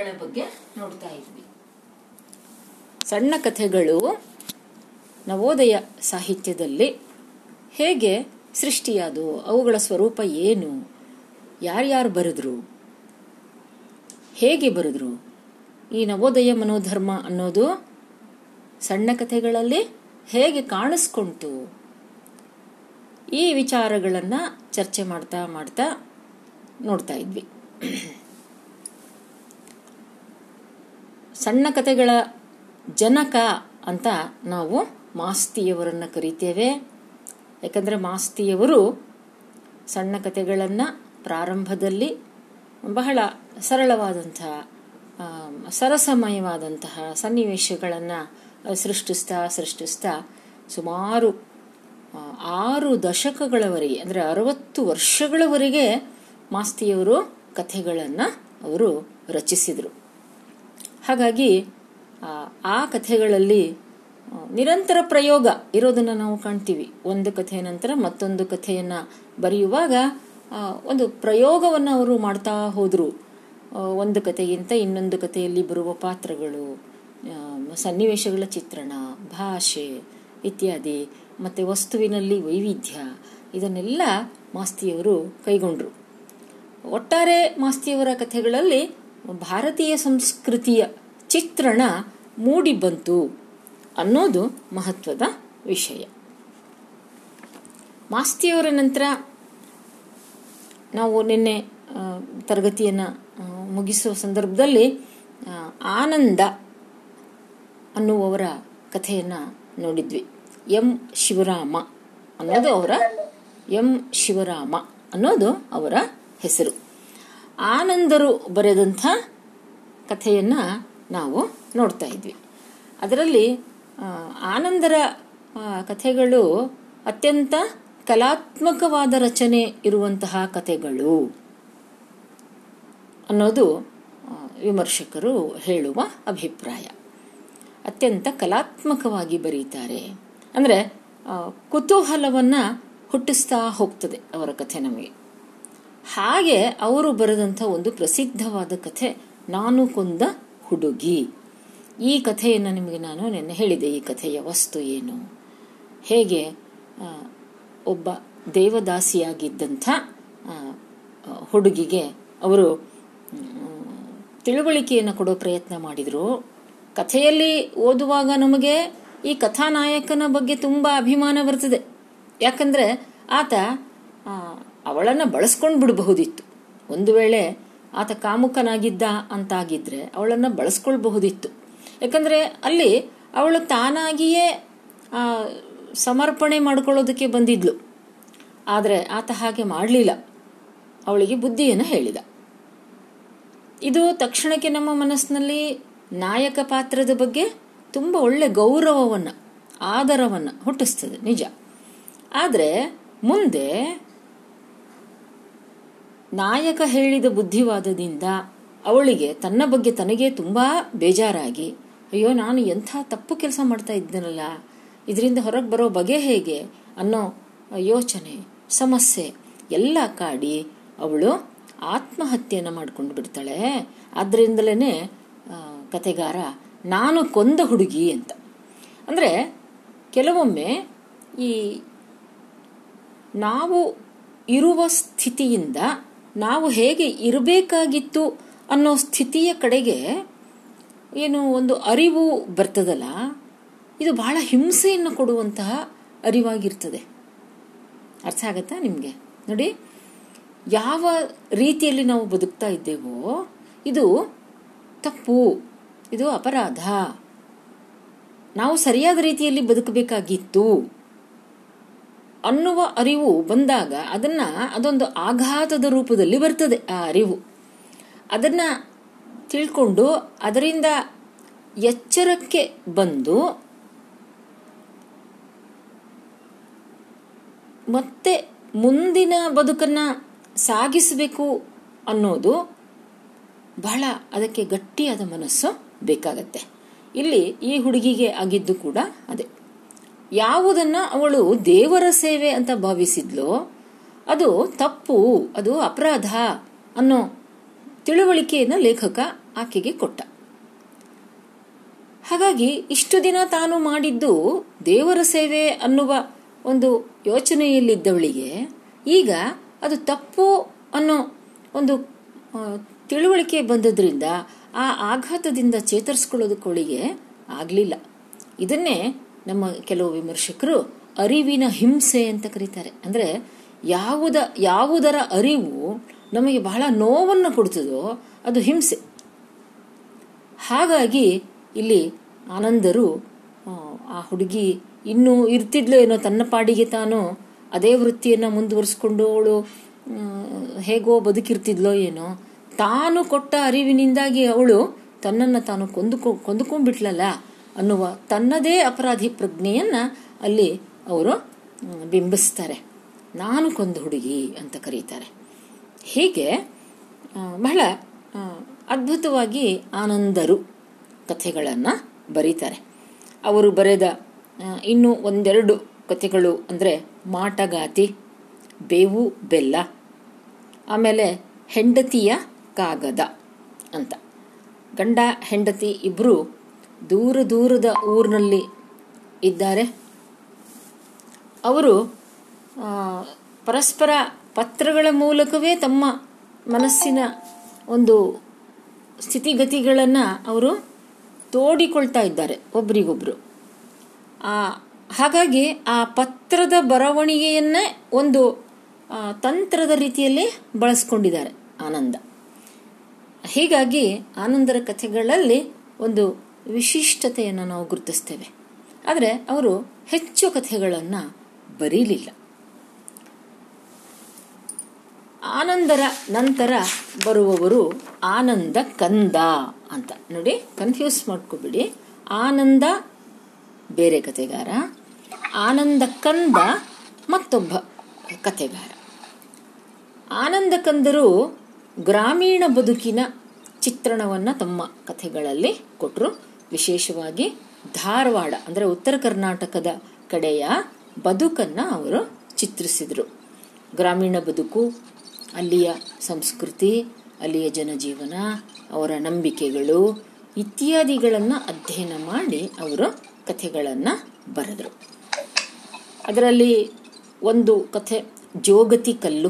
ಬಗ್ಗೆ ನೋಡ್ತಾ ಇದ್ವಿ. ಸಣ್ಣ ಕಥೆಗಳು ನವೋದಯ ಸಾಹಿತ್ಯದಲ್ಲಿ ಹೇಗೆ ಸೃಷ್ಟಿಯಾದವು, ಅವುಗಳ ಸ್ವರೂಪ ಏನು, ಯಾರ್ಯಾರು ಬರೆದ್ರು, ಹೇಗೆ ಬರೆದ್ರು, ಈ ನವೋದಯ ಮನೋಧರ್ಮ ಅನ್ನೋದು ಸಣ್ಣ ಕಥೆಗಳಲ್ಲಿ ಹೇಗೆ ಕಾಣಿಸ್ಕೊಂತು, ಈ ವಿಚಾರಗಳನ್ನು ಚರ್ಚೆ ಮಾಡ್ತಾ ಮಾಡ್ತಾ ನೋಡ್ತಾ ಇದ್ವಿ. ಸಣ್ಣ ಕಥೆಗಳ ಜನಕ ಅಂತ ನಾವು ಮಾಸ್ತಿಯವರನ್ನು ಕರಿತೇವೆ. ಯಾಕಂದರೆ ಮಾಸ್ತಿಯವರು ಸಣ್ಣ ಕಥೆಗಳನ್ನು ಪ್ರಾರಂಭದಲ್ಲಿ ಬಹಳ ಸರಳವಾದಂತಹ ಸರಸಮಯವಾದಂತಹ ಸನ್ನಿವೇಶಗಳನ್ನು ಸೃಷ್ಟಿಸ್ತಾ ಸೃಷ್ಟಿಸ್ತಾ ಸುಮಾರು ಆರು ದಶಕಗಳವರೆಗೆ, ಅಂದರೆ ಅರವತ್ತು ವರ್ಷಗಳವರೆಗೆ ಮಾಸ್ತಿಯವರು ಕಥೆಗಳನ್ನು ಅವರು ರಚಿಸಿದರು. ಹಾಗಾಗಿ ಆ, ಕಥೆಗಳಲ್ಲಿ ನಿರಂತರ ಪ್ರಯೋಗ ಇರೋದನ್ನು ನಾವು ಕಾಣ್ತೀವಿ. ಒಂದು ಕಥೆಯ ನಂತರ ಮತ್ತೊಂದು ಕಥೆಯನ್ನು ಬರೆಯುವಾಗ ಒಂದು ಪ್ರಯೋಗವನ್ನು ಅವರು ಮಾಡ್ತಾ ಹೋದರು. ಒಂದು ಕಥೆಗಿಂತ ಇನ್ನೊಂದು ಕಥೆಯಲ್ಲಿ ಬರುವ ಪಾತ್ರಗಳು ಸನ್ನಿವೇಶಗಳ ಚಿತ್ರಣ ಭಾಷೆ ಇತ್ಯಾದಿ ಮತ್ತು ವಸ್ತುವಿನಲ್ಲಿ ವೈವಿಧ್ಯ ಇದನ್ನೆಲ್ಲ ಮಾಸ್ತಿಯವರು ಕೈಗೊಂಡರು. ಒಟ್ಟಾರೆ ಮಾಸ್ತಿಯವರ ಕಥೆಗಳಲ್ಲಿ ಭಾರತೀಯ ಸಂಸ್ಕೃತಿಯ ಚಿತ್ರಣ ಮೂಡಿಬಂತು ಅನ್ನೋದು ಮಹತ್ವದ ವಿಷಯ. ಮಾಸ್ತಿಯವರ ನಂತರ ನಾವು ನಿನ್ನೆ ತರಗತಿಯನ್ನು ಮುಗಿಸುವ ಸಂದರ್ಭದಲ್ಲಿ ಆನಂದ ಅನ್ನುವವರ ಕಥೆಯನ್ನು ನೋಡಿದ್ವಿ. ಎಂ ಶಿವರಾಮ ಅನ್ನೋದು ಅವರ, ಎಂ ಶಿವರಾಮ ಅನ್ನೋದು ಅವರ ಹೆಸರು. ಆನಂದರು ಬರೆದಂಥ ಕಥೆಯನ್ನು ನಾವು ನೋಡ್ತಾ ಇದ್ವಿ. ಅದರಲ್ಲಿ ಆನಂದರ ಕಥೆಗಳು ಅತ್ಯಂತ ಕಲಾತ್ಮಕವಾದ ರಚನೆ ಇರುವಂತಹ ಕಥೆಗಳು ಅನ್ನೋದು ವಿಮರ್ಶಕರು ಹೇಳುವ ಅಭಿಪ್ರಾಯ. ಅತ್ಯಂತ ಕಲಾತ್ಮಕವಾಗಿ ಬರೀತಾರೆ. ಅಂದರೆ ಕುತೂಹಲವನ್ನು ಹುಟ್ಟಿಸ್ತಾ ಹೋಗ್ತದೆ ಅವರ ಕಥೆ ನಮಗೆ. ಹಾಗೆ ಅವರು ಬರೆದಂಥ ಒಂದು ಪ್ರಸಿದ್ಧವಾದ ಕಥೆ, ನಾನು ಕೊಂದ ಹುಡುಗಿ. ಈ ಕಥೆಯನ್ನು ನಿಮಗೆ ನಾನು ನಿನ್ನೆ ಹೇಳಿದೆ, ಈ ಕಥೆಯ ವಸ್ತು ಏನು? ಹೇಗೆ ಒಬ್ಬ ದೇವದಾಸಿಯಾಗಿದ್ದಂಥ ಹುಡುಗಿಗೆ ಅವರು ತಿಳುವಳಿಕೆಯನ್ನು ಕೊಡೋ ಪ್ರಯತ್ನ ಮಾಡಿದರು. ಕಥೆಯಲ್ಲಿ ಓದುವಾಗ ನಮಗೆ ಈ ಕಥಾನಾಯಕನ ಬಗ್ಗೆ ತುಂಬ ಅಭಿಮಾನ ಬರ್ತದೆ. ಯಾಕಂದರೆ ಆತ ಅವಳನ್ನು ಬಳಸ್ಕೊಂಡು ಬಿಡಬಹುದಿತ್ತು ಒಂದು ವೇಳೆ ಆತ ಕಾಮುಕನಾಗಿದ್ದ ಅಂತಾಗಿದ್ರೆ ಅವಳನ್ನು ಬಳಸ್ಕೊಳ್ಬಹುದಿತ್ತು. ಯಾಕಂದರೆ ಅಲ್ಲಿ ಅವಳು ತಾನಾಗಿಯೇ ಸಮರ್ಪಣೆ ಮಾಡ್ಕೊಳ್ಳೋದಕ್ಕೆ ಬಂದಿದ್ಲು. ಆದರೆ ಆತ ಹಾಗೆ ಮಾಡಲಿಲ್ಲ. ಅವಳಿಗೆ ಬುದ್ಧಿಯನ್ನು ಹೇಳಿದ. ಇದು ತಕ್ಷಣಕ್ಕೆ ನಮ್ಮ ಮನಸ್ಸಿನಲ್ಲಿ ನಾಯಕ ಪಾತ್ರದ ಬಗ್ಗೆ ತುಂಬ ಒಳ್ಳೆ ಗೌರವವನ್ನು, ಆದರವನ್ನು ಹುಟ್ಟಿಸ್ತದೆ, ನಿಜ. ಆದರೆ ಮುಂದೆ ನಾಯಕ ಹೇಳಿದ ಬುದ್ಧಿವಾದದಿಂದ ಅವಳಿಗೆ ತನ್ನ ಬಗ್ಗೆ ತನಗೆ ತುಂಬ ಬೇಜಾರಾಗಿ, ಅಯ್ಯೋ, ನಾನು ಎಂಥ ತಪ್ಪು ಕೆಲಸ ಮಾಡ್ತಾ ಇದ್ದನಲ್ಲ, ಇದರಿಂದ ಹೊರಗೆ ಬರೋ ಬಗೆ ಹೇಗೆ ಅನ್ನೋ ಯೋಚನೆ, ಸಮಸ್ಯೆ ಎಲ್ಲ ಕಾಡಿ ಅವಳು ಆತ್ಮಹತ್ಯೆಯನ್ನು ಮಾಡ್ಕೊಂಡು ಬಿಡ್ತಾಳೆ. ಆದ್ದರಿಂದಲೇ ಕತೆಗಾರ ನಾನು ಕೊಂದ ಹುಡುಗಿ ಅಂತ. ಅಂದರೆ, ಕೆಲವೊಮ್ಮೆ ಈ ನಾವು ಇರುವ ಸ್ಥಿತಿಯಿಂದ ನಾವು ಹೇಗೆ ಇರಬೇಕಾಗಿತ್ತು ಅನ್ನೋ ಸ್ಥಿತಿಯ ಕಡೆಗೆ ಏನು ಒಂದು ಅರಿವು ಬರ್ತದಲ್ಲ, ಇದು ಬಹಳ ಹಿಂಸೆಯನ್ನು ಕೊಡುವಂತಹ ಅರಿವಾಗಿರ್ತದೆ. ಅರ್ಥ ಆಗತ್ತಾ ನಿಮಗೆ? ನೋಡಿ, ಯಾವ ರೀತಿಯಲ್ಲಿ ನಾವು ಬದುಕ್ತಾ ಇದ್ದೇವೋ, ಇದು ತಪ್ಪು, ಇದು ಅಪರಾಧ. ನಾವು ಸರಿಯಾದ ರೀತಿಯಲ್ಲಿ ಬದುಕಬೇಕಾಗಿತ್ತು. ಅನ್ನುವ ಅರಿವು ಬಂದಾಗ ಅದನ್ನ ಅದೊಂದು ಆಘಾತದ ರೂಪದಲ್ಲಿ ಬರ್ತದೆ ಆ ಅರಿವು. ಅದನ್ನ ತಿಳ್ಕೊಂಡು ಅದರಿಂದ ಎಚ್ಚರಕ್ಕೆ ಬಂದು ಮತ್ತೆ ಮುಂದಿನ ಬದುಕನ್ನ ಸಾಗಿಸಬೇಕು ಅನ್ನೋದು ಬಹಳ ಅದಕ್ಕೆ ಗಟ್ಟಿಯಾದ ಮನಸ್ಸು ಬೇಕಾಗತ್ತೆ. ಇಲ್ಲಿ ಈ ಹುಡುಗಿಗೆ ಆಗಿದ್ದು ಕೂಡ ಅದೇ. ಯಾವುದನ್ನ ಅವಳು ದೇವರ ಸೇವೆ ಅಂತ ಭಾವಿಸಿದ್ಲೋ ಅದು ತಪ್ಪು, ಅದು ಅಪರಾಧ ಅನ್ನೋ ತಿಳುವಳಿಕೆಯನ್ನು ಲೇಖಕ ಆಕೆಗೆ ಕೊಟ್ಟ. ಹಾಗಾಗಿ ಇಷ್ಟು ದಿನ ತಾನು ಮಾಡಿದ್ದು ದೇವರ ಸೇವೆ ಅನ್ನುವ ಒಂದು ಯೋಚನೆಯಲ್ಲಿದ್ದವಳಿಗೆ ಈಗ ಅದು ತಪ್ಪು ಅನ್ನೋ ಒಂದು ತಿಳುವಳಿಕೆ ಬಂದದ್ರಿಂದ ಆ ಆಘಾತದಿಂದ ಚೇತರಿಸ್ಕೊಳ್ಳೋದಕ್ಕೊಳಿಗೆ ಆಗಲಿಲ್ಲ. ಇದನ್ನೇ ನಮ್ಮ ಕೆಲವು ವಿಮರ್ಶಕರು ಅರಿವಿನ ಹಿಂಸೆ ಅಂತ ಕರೀತಾರೆ. ಅಂದರೆ ಯಾವುದ ಯಾವುದರ ಅರಿವು ನಮಗೆ ಬಹಳ ನೋವನ್ನು ಕೊಡ್ತದೋ ಅದು ಹಿಂಸೆ. ಹಾಗಾಗಿ ಇಲ್ಲಿ ಆನಂದರು ಆ, ಹುಡುಗಿ ಇನ್ನೂ ಇರ್ತಿದ್ಲೋ ಏನೋ ತನ್ನ ಪಾಡಿಗೆ ತಾನು ಅದೇ ವೃತ್ತಿಯನ್ನು ಮುಂದುವರಿಸ್ಕೊಂಡು ಅವಳು ಹೇಗೋ ಬದುಕಿರ್ತಿದ್ಲೋ ಏನೋ ತಾನು ಕೊಟ್ಟ ಅರಿವಿನಿಂದಾಗಿ ಅವಳು ತನ್ನನ್ನು ತಾನು ಕೊಂದುಕೊ ಕೊಂದುಕೊಂಡ್ಬಿಟ್ಲಲ್ಲ ಅನ್ನುವ ತನ್ನದೇ ಅಪರಾಧಿ ಪ್ರಜ್ಞೆಯನ್ನ ಅಲ್ಲಿ ಅವರು ಬಿಂಬಿಸ್ತಾರೆ. ನಾನು ಕೊಂದು ಹುಡುಗಿ ಅಂತ ಕರೀತಾರೆ. ಹೀಗೆ ಬಹಳ ಅದ್ಭುತವಾಗಿ ಆನಂದರು ಕಥೆಗಳನ್ನು ಬರೀತಾರೆ. ಅವರು ಬರೆದ ಇನ್ನೂ ಒಂದೆರಡು ಕಥೆಗಳು ಅಂದರೆ ಮಾಟಗಾತಿ, ಬೇವು ಬೆಲ್ಲ, ಆಮೇಲೆ ಹೆಂಡತಿಯ ಕಾಗದ ಅಂತ. ಗಂಡ, ಹೆಂಡತಿ ಇಬ್ಬರು ದೂರ ದೂರದ ಊರಿನಲ್ಲಿ ಇದ್ದಾರೆ. ಅವರು ಪರಸ್ಪರ ಪತ್ರಗಳ ಮೂಲಕವೇ ತಮ್ಮ ಮನಸ್ಸಿನ ಒಂದು ಸ್ಥಿತಿಗತಿಗಳನ್ನು ಅವರು ತೋಡಿಕೊಳ್ತಾ ಇದ್ದಾರೆ ಒಬ್ರಿಗೊಬ್ರು. ಆ, ಹಾಗಾಗಿ ಆ ಪತ್ರದ ಬರವಣಿಗೆಯನ್ನೇ ಒಂದು ತಂತ್ರದ ರೀತಿಯಲ್ಲಿ ಬಳಸ್ಕೊಂಡಿದ್ದಾರೆ ಆನಂದ. ಹೀಗಾಗಿ ಆನಂದರ ಕಥೆಗಳಲ್ಲಿ ಒಂದು ವಿಶಿಷ್ಟತೆಯನ್ನು ನಾವು ಗುರುತಿಸ್ತೇವೆ. ಆದರೆ ಅವರು ಹೆಚ್ಚು ಕಥೆಗಳನ್ನು ಬರೀಲಿಲ್ಲ. ಆನಂದರ ನಂತರ ಬರುವವರು ಆನಂದ ಕಂದ ಅಂತ. ನೋಡಿ ಕನ್ಫ್ಯೂಸ್ ಮಾಡ್ಕೋಬಿಡಿ. ಆನಂದ, ಬೇರೆ ಕಥೆಗಾರ. ಆನಂದ ಕಂದ, ಮತ್ತೊಬ್ಬ ಕಥೆಗಾರ. ಆನಂದ ಕಂದರು ಗ್ರಾಮೀಣ ಬದುಕಿನ ಚಿತ್ರಣವನ್ನು ತಮ್ಮ ಕಥೆಗಳಲ್ಲಿ ಕೊಟ್ಟರು ವಿಶೇಷವಾಗಿ ಧಾರವಾಡ, ಅಂದರೆ ಉತ್ತರ ಕರ್ನಾಟಕದ ಕಡೆಯ ಬದುಕನ್ನು ಅವರು ಚಿತ್ರಿಸಿದರು. ಗ್ರಾಮೀಣ ಬದುಕು, ಅಲ್ಲಿಯ ಸಂಸ್ಕೃತಿ, ಅಲ್ಲಿಯ ಜನಜೀವನ, ಅವರ ನಂಬಿಕೆಗಳು, ಇತ್ಯಾದಿಗಳನ್ನು ಅಧ್ಯಯನ ಮಾಡಿ ಅವರು ಕಥೆಗಳನ್ನು ಬರೆದರು. ಅದರಲ್ಲಿ ಒಂದು ಕಥೆ, ಜೋಗತಿ ಕಲ್ಲು.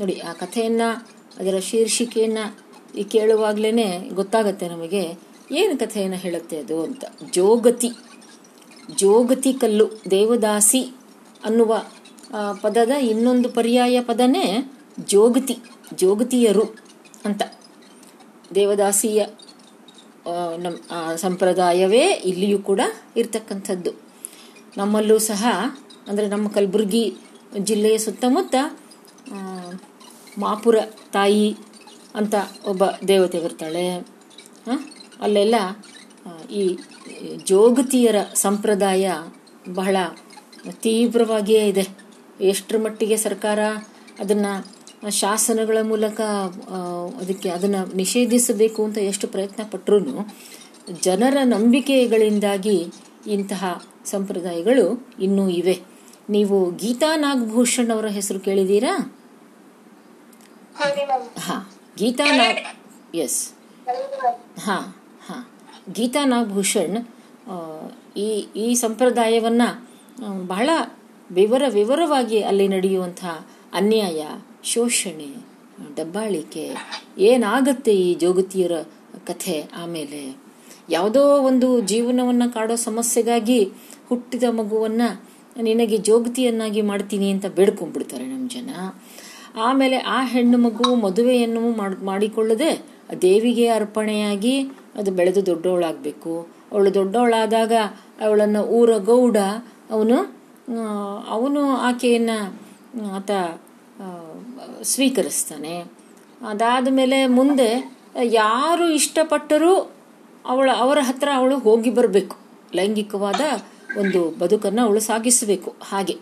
ನೋಡಿ, ಆ ಕಥೆಯನ್ನು, ಅದರ ಶೀರ್ಷಿಕೆಯನ್ನು ಈ ಕೇಳುವಾಗಲೇ ಗೊತ್ತಾಗತ್ತೆ ನಮಗೆ. ಏನು ಕಥೆಯನ್ನು ಹೇಳುತ್ತೆ ಅದು ಅಂತ? ಜೋಗತಿ. ಜೋಗತಿ ಕಲ್ಲು, ದೇವದಾಸಿ ಅನ್ನುವ ಪದದ ಇನ್ನೊಂದು ಪರ್ಯಾಯ ಪದನೇ ಜೋಗತಿ, ಜೋಗತಿಯರು ಅಂತ. ದೇವದಾಸಿಯ ನಮ್ಮ ಸಂಪ್ರದಾಯವೇ ಇಲ್ಲಿಯೂ ಕೂಡ ಇರ್ತಕ್ಕಂಥದ್ದು. ನಮ್ಮಲ್ಲೂ ಸಹ, ಅಂದರೆ ನಮ್ಮ ಕಲಬುರಗಿ ಜಿಲ್ಲೆಯ ಸುತ್ತಮುತ್ತ ಮಾಪುರ ತಾಯಿ ಅಂತ ಒಬ್ಬ ದೇವತೆ ಬರ್ತಾಳೆ. ಅಲ್ಲೆಲ್ಲ ಈ ಜೋಗತಿಯರ ಸಂಪ್ರದಾಯ ಬಹಳ ತೀವ್ರವಾಗಿಯೇ ಇದೆ. ಎಷ್ಟರ ಮಟ್ಟಿಗೆ ಸರ್ಕಾರ ಅದನ್ನು ಶಾಸನಗಳ ಮೂಲಕ ಅದಕ್ಕೆ ಅದನ್ನು ನಿಷೇಧಿಸಬೇಕು ಅಂತ ಎಷ್ಟು ಪ್ರಯತ್ನ ಪಟ್ಟರೂ ಜನರ ನಂಬಿಕೆಗಳಿಂದಾಗಿ ಇಂತಹ ಸಂಪ್ರದಾಯಗಳು ಇನ್ನೂ ಇವೆ. ನೀವು ಗೀತಾ ನಾಗಭೂಷಣ್ ಅವರ ಹೆಸರು ಕೇಳಿದ್ದೀರಾ? ಹಾ ಗೀತಾ ನಾಗ್ ಎಸ್ ಹಾ. ಗೀತಾ ನಾಗಭೂಷಣ್ ಈ ಈ ಸಂಪ್ರದಾಯವನ್ನು ಬಹಳ ವಿವರ, ವಿವರವಾಗಿ ಅಲ್ಲಿ ನಡೆಯುವಂಥ ಅನ್ಯಾಯ, ಶೋಷಣೆ, ದಬ್ಬಾಳಿಕೆ ಏನಾಗುತ್ತೆ ಈ ಜೋಗತಿಯರ ಕಥೆ ಆಮೇಲೆ? ಯಾವುದೋ ಒಂದು ಜೀವನವನ್ನು ಕಾಡೋ ಸಮಸ್ಯೆಗಾಗಿ ಹುಟ್ಟಿದ ಮಗುವನ್ನು ನಿನಗೆ ಜೋಗತಿಯನ್ನಾಗಿ ಮಾಡ್ತೀನಿ ಅಂತ ಬೇಡ್ಕೊಂಡ್ಬಿಡ್ತಾರೆ ನಮ್ಮ ಜನ. ಆಮೇಲೆ ಆ ಹೆಣ್ಣು ಮಗು ಮದುವೆಯನ್ನು ಮಾಡ್, ಮಾಡಿಕೊಳ್ಳದೆ ದೇವಿಗೆ ಅರ್ಪಣೆಯಾಗಿ ಅದು ಬೆಳೆದು ದೊಡ್ಡವಳಾಗಬೇಕು. ಅವಳು ದೊಡ್ಡವಳಾದಾಗ ಅವಳನ್ನು ಊರ ಗೌಡ ಅವನು ಅವನು ಆಕೆಯನ್ನು ಆತ ಸ್ವೀಕರಿಸ್ತಾನೆ. ಅದಾದ ಮೇಲೆ ಮುಂದೆ ಯಾರು ಇಷ್ಟಪಟ್ಟರೂ ಅವಳ, ಅವರ ಹತ್ರ ಅವಳು ಹೋಗಿ ಬರಬೇಕು. ಲೈಂಗಿಕವಾದ ಒಂದು ಬದುಕನ್ನು ಅವಳು ಸಾಗಿಸಬೇಕು ಹಾಗೆ.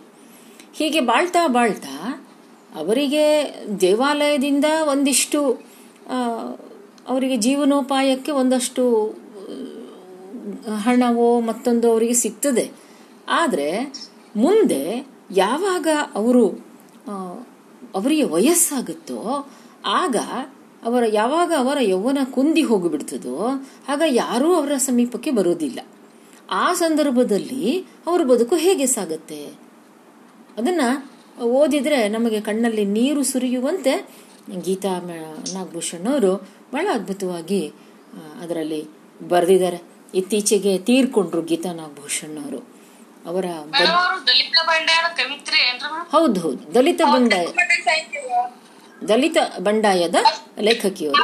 ಹೀಗೆ ಬಾಳ್ತಾ ಬಾಳ್ತಾ ಅವರಿಗೆ ದೇವಾಲಯದಿಂದ ಒಂದಿಷ್ಟು ಅವರಿಗೆ ಜೀವನೋಪಾಯಕ್ಕೆ ಒಂದಷ್ಟು ಹಣವೋ ಮತ್ತೊಂದು ಅವರಿಗೆ ಸಿಗ್ತದೆ. ಆದರೆ ಮುಂದೆ ಯಾವಾಗ ಅವರು ಅವರಿಗೆ ವಯಸ್ಸಾಗುತ್ತೋ, ಆಗ ಅವರ, ಯಾವಾಗ ಅವರ ಯೌವನ ಕುಂದಿ ಹೋಗಿಬಿಡ್ತದೋ, ಆಗ ಯಾರೂ ಅವರ ಸಮೀಪಕ್ಕೆ ಬರೋದಿಲ್ಲ ಆ ಸಂದರ್ಭದಲ್ಲಿ ಅವರ ಬದುಕು ಹೇಗೆ ಸಾಗುತ್ತೆ? ಅದನ್ನ ಓದಿದ್ರೆ ನಮಗೆ ಕಣ್ಣಲ್ಲಿ ನೀರು ಸುರಿಯುವಂತೆ ಗೀತಾ ನಾಗಭೂಷಣ್ ಅವರು ಬಹಳ ಅದ್ಭುತವಾಗಿ ಅದರಲ್ಲಿ ಬರೆದಿದ್ದಾರೆ. ಇತ್ತೀಚೆಗೆ ತೀರ್ಕೊಂಡ್ರು ಗೀತಾ ನಾಗಭೂಷಣ್ ಅವರು. ಅವರ ಹೌದು ಹೌದು. ದಲಿತ ಬಂಡಾಯ ದಲಿತ ಬಂಡಾಯದ ಲೇಖಕಿಯವರು.